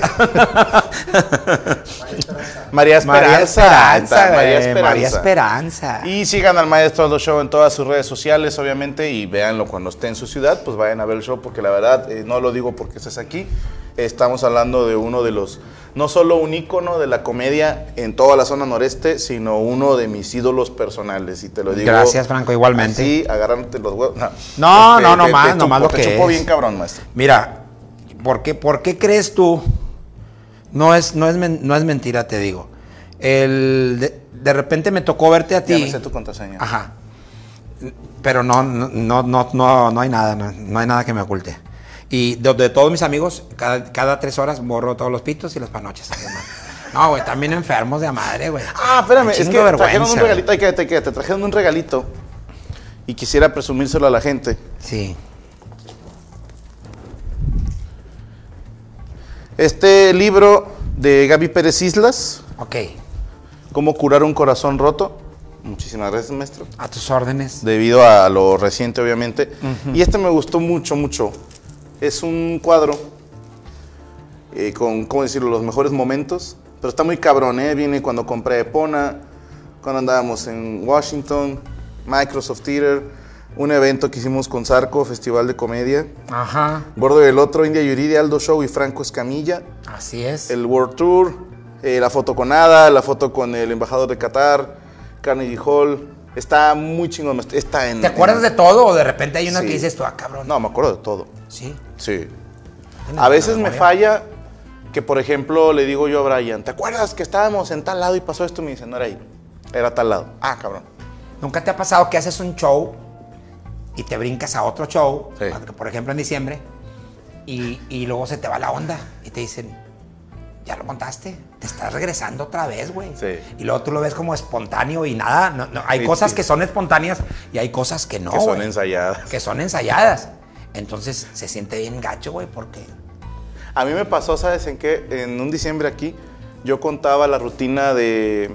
María Esperanza. María Esperanza, María Esperanza. María Esperanza. Y sigan al Maestro Aldo Show en todas sus redes sociales, obviamente, y véanlo cuando esté en su ciudad, pues vayan a ver el show, porque la verdad, eh, no lo digo porque estés aquí, estamos hablando de uno de los, no solo un ícono de la comedia en toda la zona noreste, sino uno de mis ídolos personales, y te lo digo. Gracias, Franco, igualmente. Sí, agarrándote los huevos. No, No, no, no te- más, te no chupo- más lo te que chupo es. bien cabrón, maestro. Mira, ¿por qué, por qué crees tú? No es, no, es no es mentira, te digo. El, de, de repente me tocó verte a Ya ti. me sé tu contraseña. Ajá. Pero no, no, no, no, no, no hay nada, no, no hay nada que me oculte. Y de, de todos mis amigos, cada, cada tres horas borro todos los pitos y las panoches. además. No, güey, también enfermos de a madre, güey. Ah, espérame, es que trajeron un vergüenza, regalito, ay, quédate, quédate, trajeron un regalito, y quisiera presumírselo a la gente. Sí. Este libro de Gaby Pérez Islas, Ok. Cómo curar un corazón roto. Muchísimas gracias, maestro. A tus órdenes. Debido a lo reciente, obviamente. Y este me gustó mucho, mucho. Es un cuadro eh, con, ¿cómo decirlo?, los mejores momentos. Pero está muy cabrón, ¿eh? Viene cuando compré Epona, cuando andábamos en Washington, Microsoft Theater, un evento que hicimos con Zarco, Festival de Comedia. Ajá. Gordo del otro, India Yuridia, Aldo Show y Franco Escamilla. Así es. el World Tour, eh, la foto con Ada, la foto con el embajador de Qatar, Carnegie Hall. Está muy chingón. Está en. ¿Te acuerdas en- de todo o de repente hay una Sí. que dices tú, ah, cabrón? No, me acuerdo de todo. Sí. Sí. ¿Tienes A veces me falla que, por ejemplo, le digo yo a Brian, ¿te acuerdas que estábamos en tal lado y pasó esto? Me dice, no era ahí. Era tal lado. Ah, cabrón. ¿Nunca te ha pasado que haces un show y te brincas a otro show, Sí. por ejemplo en diciembre, y, y luego se te va la onda y te dicen, ya lo contaste, te estás regresando otra vez, güey. Sí. Y luego tú lo ves como espontáneo y nada, no- no, hay Sí, cosas sí. que son espontáneas y hay cosas que no, que son ensayadas. que son ensayadas. Entonces se siente bien gacho, güey, porque... A mí me pasó, ¿sabes en qué? En un diciembre aquí, yo contaba la rutina de,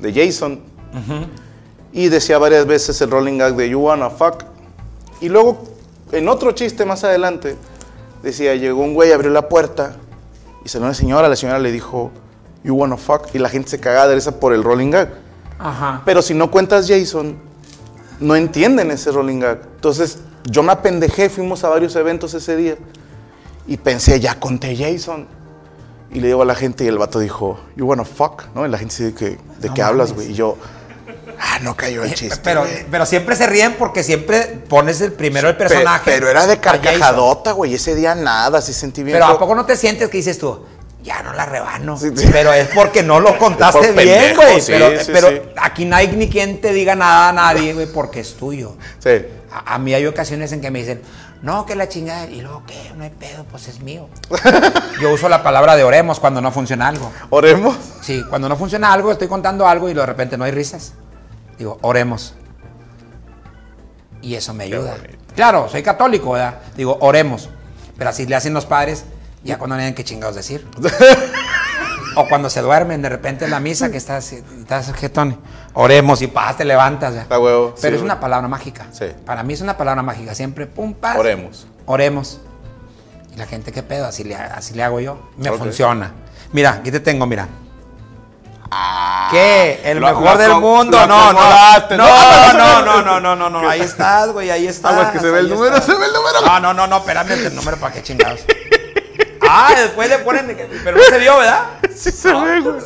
de Jason y decía varias veces el rolling gag de You Wanna Fuck. Y luego, en otro chiste más adelante, decía, llegó un güey, abrió la puerta y salió una señora, la señora le dijo, You Wanna Fuck, y la gente se cagaba de risa por el rolling gag. Ajá. Pero si no cuentas Jason, no entienden ese rolling gag. Entonces, yo me apendejé, fuimos a varios eventos ese día y pensé, ya conté Jason. Y le digo a la gente y el vato dijo, you wanna fuck, ¿no? Y la gente dice, que, ¿de No qué hablas, güey? Y yo, ah, no cayó el chiste. Pero, güey". pero siempre se ríen porque siempre pones el primero el personaje. Pe- Pero era de carcajadota, güey. Ese día nada, sí sentí bien. Pero ¿a poco no te sientes que dices tú? Ya no la rebano. Sí, sí. Pero es porque no lo contaste bien, güey. sí, pero sí, pero aquí no hay ni quien te diga nada a nadie, güey, porque es tuyo. Sí. A, a mí hay ocasiones en que me dicen, no, que la chingada. Y luego, ¿qué? No hay pedo, pues es mío. Yo uso la palabra de oremos cuando no funciona algo. Oremos. Sí, cuando no funciona algo, estoy contando algo y de repente no hay risas. Digo, oremos. Y eso me ayuda. Claro, soy católico, ¿verdad? Digo, oremos. Pero así le hacen los padres, ya cuando no tienen qué chingados decir. o cuando se duermen de repente en la misa que estás, estás jetón. Oremos y paz, te levantas. ya. Huevo, Pero sí, es una palabra mágica. Sí. Para mí es una palabra mágica. Siempre, pum, paz. Oremos. Oremos. Y la gente, ¿qué pedo? Así le, así le hago yo. Me funciona. Mira, aquí te tengo, mira. ¿Qué? El Lo- mejor lo del mundo. No, no, no, no, No, no, no, no, no. Ahí estás, güey, ahí estás. Aguas que se ve el número, estás. se ve el número. No, no, no, no, espérame el número para qué chingados. Ah, después le ponen. Pero no se vio, ¿verdad? Sí se ve, güey.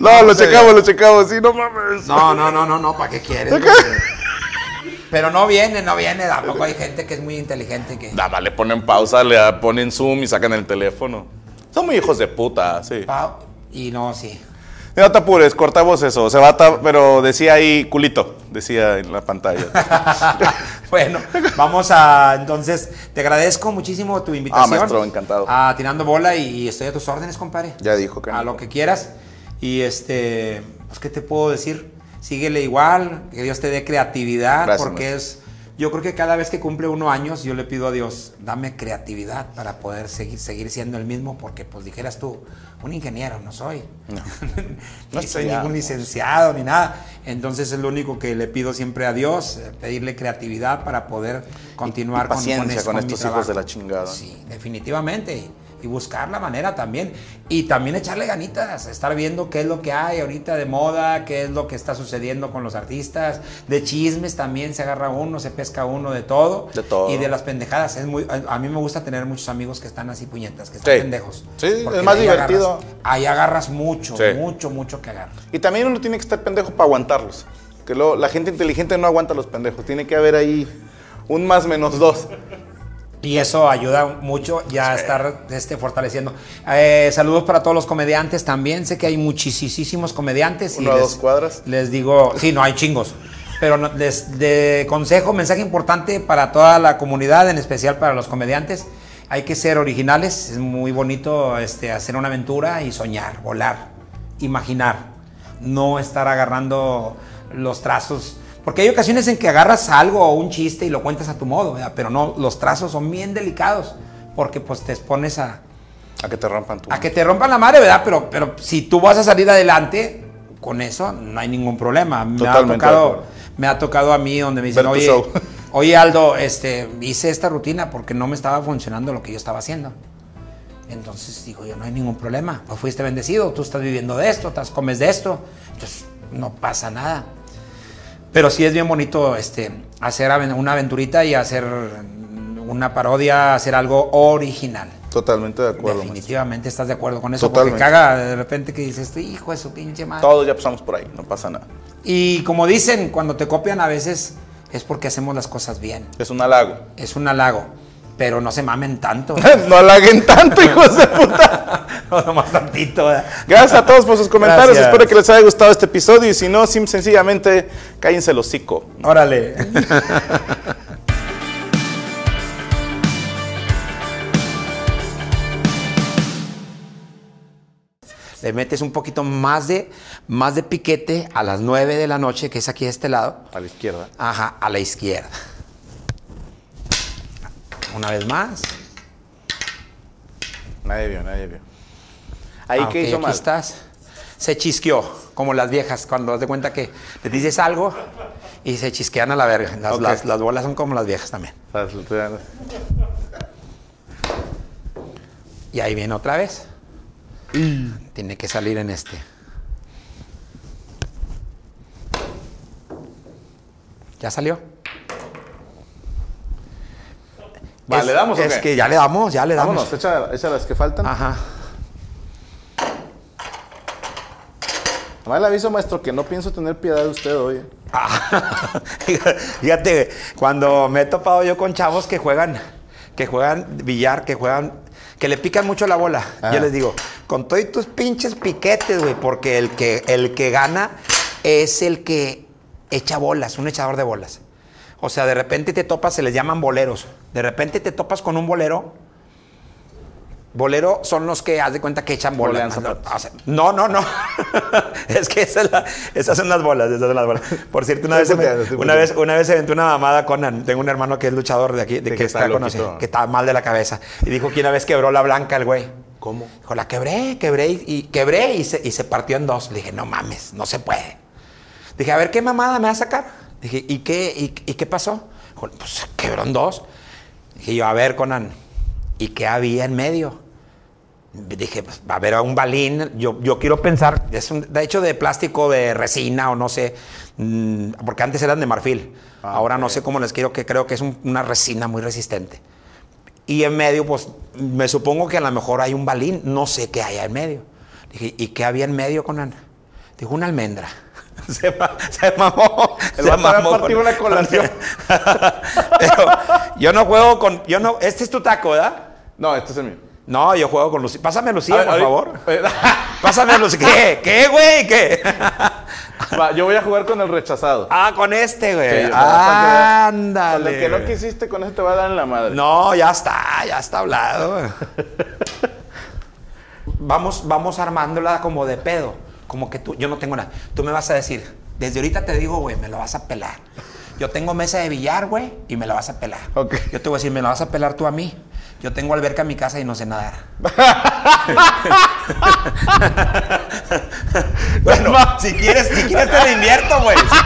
No, lo checamos, lo checamos. Sí, no mames. No, no, no, no, no, ¿para qué quieres? Pero no viene, no viene. Tampoco hay gente que es muy inteligente que. Nada más le ponen pausa, le ponen zoom y sacan el teléfono. Son muy hijos de puta, sí. Y no, sí. No te apures, cortamos eso. Se va a pero decía ahí culito, decía en la pantalla. bueno, vamos a entonces, te agradezco muchísimo tu invitación. Ah, maestro, encantado. A Tirando Bola y estoy a tus órdenes, compadre. Ya dijo que A no. lo que quieras. Y este, pues, ¿qué te puedo decir? Síguele igual, que Dios te dé creatividad, Gracias, porque es, yo creo que cada vez que cumple uno años, yo le pido a Dios, dame creatividad para poder seguir, seguir siendo el mismo, porque pues dijeras tú, un ingeniero no soy. No. No soy ningún licenciado ni nada. Entonces es lo único que le pido siempre a Dios, eh, pedirle creatividad para poder continuar y paciencia es- con mi estos hijos de la chingada. Sí, definitivamente. Y, buscar la manera también. Y también echarle ganitas, estar viendo qué es lo que hay ahorita de moda, qué es lo que está sucediendo con los artistas. De chismes también se agarra uno, se pesca uno de todo. De todo. Y de las pendejadas. Es muy, a, mí me gusta tener muchos amigos que están así puñetas, que están Sí. pendejos. Sí, es más ahí divertido. agarras- ahí agarras mucho, Sí. mucho, mucho que agarras. Y también uno tiene que estar pendejo para aguantarlos. Que luego la gente inteligente no aguanta a los pendejos. Tiene que haber ahí un más menos dos. Y eso ayuda mucho ya a estar este, fortaleciendo. Eh, saludos para todos los comediantes también. Sé que hay muchísimos comediantes. y Uno a les- dos cuadras. Les digo, sí, no hay chingos. Pero no- les de consejo, mensaje importante para toda la comunidad, en especial para los comediantes. Hay que ser originales. Es muy bonito este, hacer una aventura y soñar, volar, imaginar. No estar agarrando los trazos. Porque hay ocasiones en que agarras algo o un chiste y lo cuentas a tu modo, ¿verdad? pero no, los trazos son bien delicados. Porque pues te expones a, A que te rompan tu. a que te rompan la madre, ¿verdad? Pero, pero si tú vas a salir adelante, con eso no hay ningún problema. Me ha Totalmente tocado, me ha tocado a mí donde me dicen, oye, show". oye Aldo, este, hice esta rutina porque no me estaba funcionando lo que yo estaba haciendo. Entonces digo yo, no hay ningún problema. Pues fuiste bendecido, tú estás viviendo de esto, estás, comes de esto. Entonces no pasa nada. Pero sí es bien bonito este, hacer una aventurita y hacer una parodia, hacer algo original. Totalmente de acuerdo. maestro. Definitivamente estás de acuerdo con eso. Totalmente. Porque caga de repente que dices, "Este hijo de su pinche madre. Todos ya pasamos por ahí, no pasa nada. Y como dicen, cuando te copian a veces es porque hacemos las cosas bien. Es un halago. Es un halago. Pero no se mamen tanto. no halaguen tanto, hijos de puta. no, nomás tantito. ¿verdad? Gracias a todos por sus comentarios. Gracias. Espero que les haya gustado este episodio. Y si no, sim- sencillamente cállense el hocico. Órale. Le metes un poquito más de, más de piquete a las 9 de la noche, que es aquí de este lado. A la izquierda. Ajá, a la izquierda. Una vez más. Nadie vio, nadie vio. Ahí Ah, que ok, hizo mal. estás. Se chisqueó, como las viejas, cuando das de cuenta que le dices algo y se chisquean a la verga. Las, las- las bolas son como las viejas también. Y ahí viene otra vez. Tiene que salir en este. ¿Ya salió? Va, Es- ¿le damos Es que ya le damos, ya le damos. Vámonos, echa, echa las que faltan. Ajá. Aviso, maestro, que no pienso tener piedad de usted hoy. Ah, Fíjate, cuando me he topado yo con chavos que juegan, que juegan billar, que juegan, que le pican mucho la bola, Ajá. yo les digo, con todo y tus pinches piquetes, güey, porque el que, el que gana es el que echa bolas, un echador de bolas. O sea, de repente te topas, se les llaman boleros. De repente te topas con un bolero. Bolero son los que haz de cuenta que echan bolas. No, no, no. es que esa es la- esas son las bolas, esas son las bolas. Por cierto, una, vez, me- una, vez, una vez se aventó una mamada con... Tengo un hermano que es luchador de aquí, de De que, que está, está conocido, que está mal de la cabeza. Y dijo que una vez quebró la blanca el güey. ¿Cómo? Dijo, la quebré, quebré y, quebré y se, y se partió en dos. Le dije, no mames, no se puede. Dije, a ver, ¿qué mamada me va a sacar? Dije, ¿y qué, y, y qué pasó? Dijo, pues quebró en dos. Dije yo, a ver, Conan, ¿y qué había en medio? Dije, pues va a haber un balín. Yo, yo quiero pensar, es un, de hecho de plástico, de resina o no sé, mm, porque antes eran de marfil. Ah, Ahora no sé cómo les quiero, que creo que es un- una resina muy resistente. Y en medio, pues, me supongo que a lo mejor hay un balín. No sé qué haya en medio. Dije, ¿y qué había en medio, Conan? Dijo, una almendra. Se, se mamó. El se mamó con- una colación. Pero yo no juego con... Yo no, este es tu taco, ¿verdad? No, este es el mío. No, yo juego con Lucía. Pásame a Lucía, A ver, por favor. Pásame a Lucía. ¿Qué? ¿Qué, güey? ¿Qué? Va, yo voy a jugar con el rechazado. ah, con este, güey. Sí. Ándale. Con el que no quisiste, con ese te va a dar en la madre. No, ya está, ya está hablado. vamos, vamos armándola como de pedo. Como que tú, yo no tengo nada. Tú me vas a decir, desde ahorita te digo, güey, me lo vas a pelar. Yo tengo mesa de billar, güey, y me la vas a pelar. Ok. Yo te voy a decir, me la vas a pelar tú a mí. Yo tengo alberca en mi casa y no sé nadar. bueno, si quieres, si quieres te la invierto, güey. Si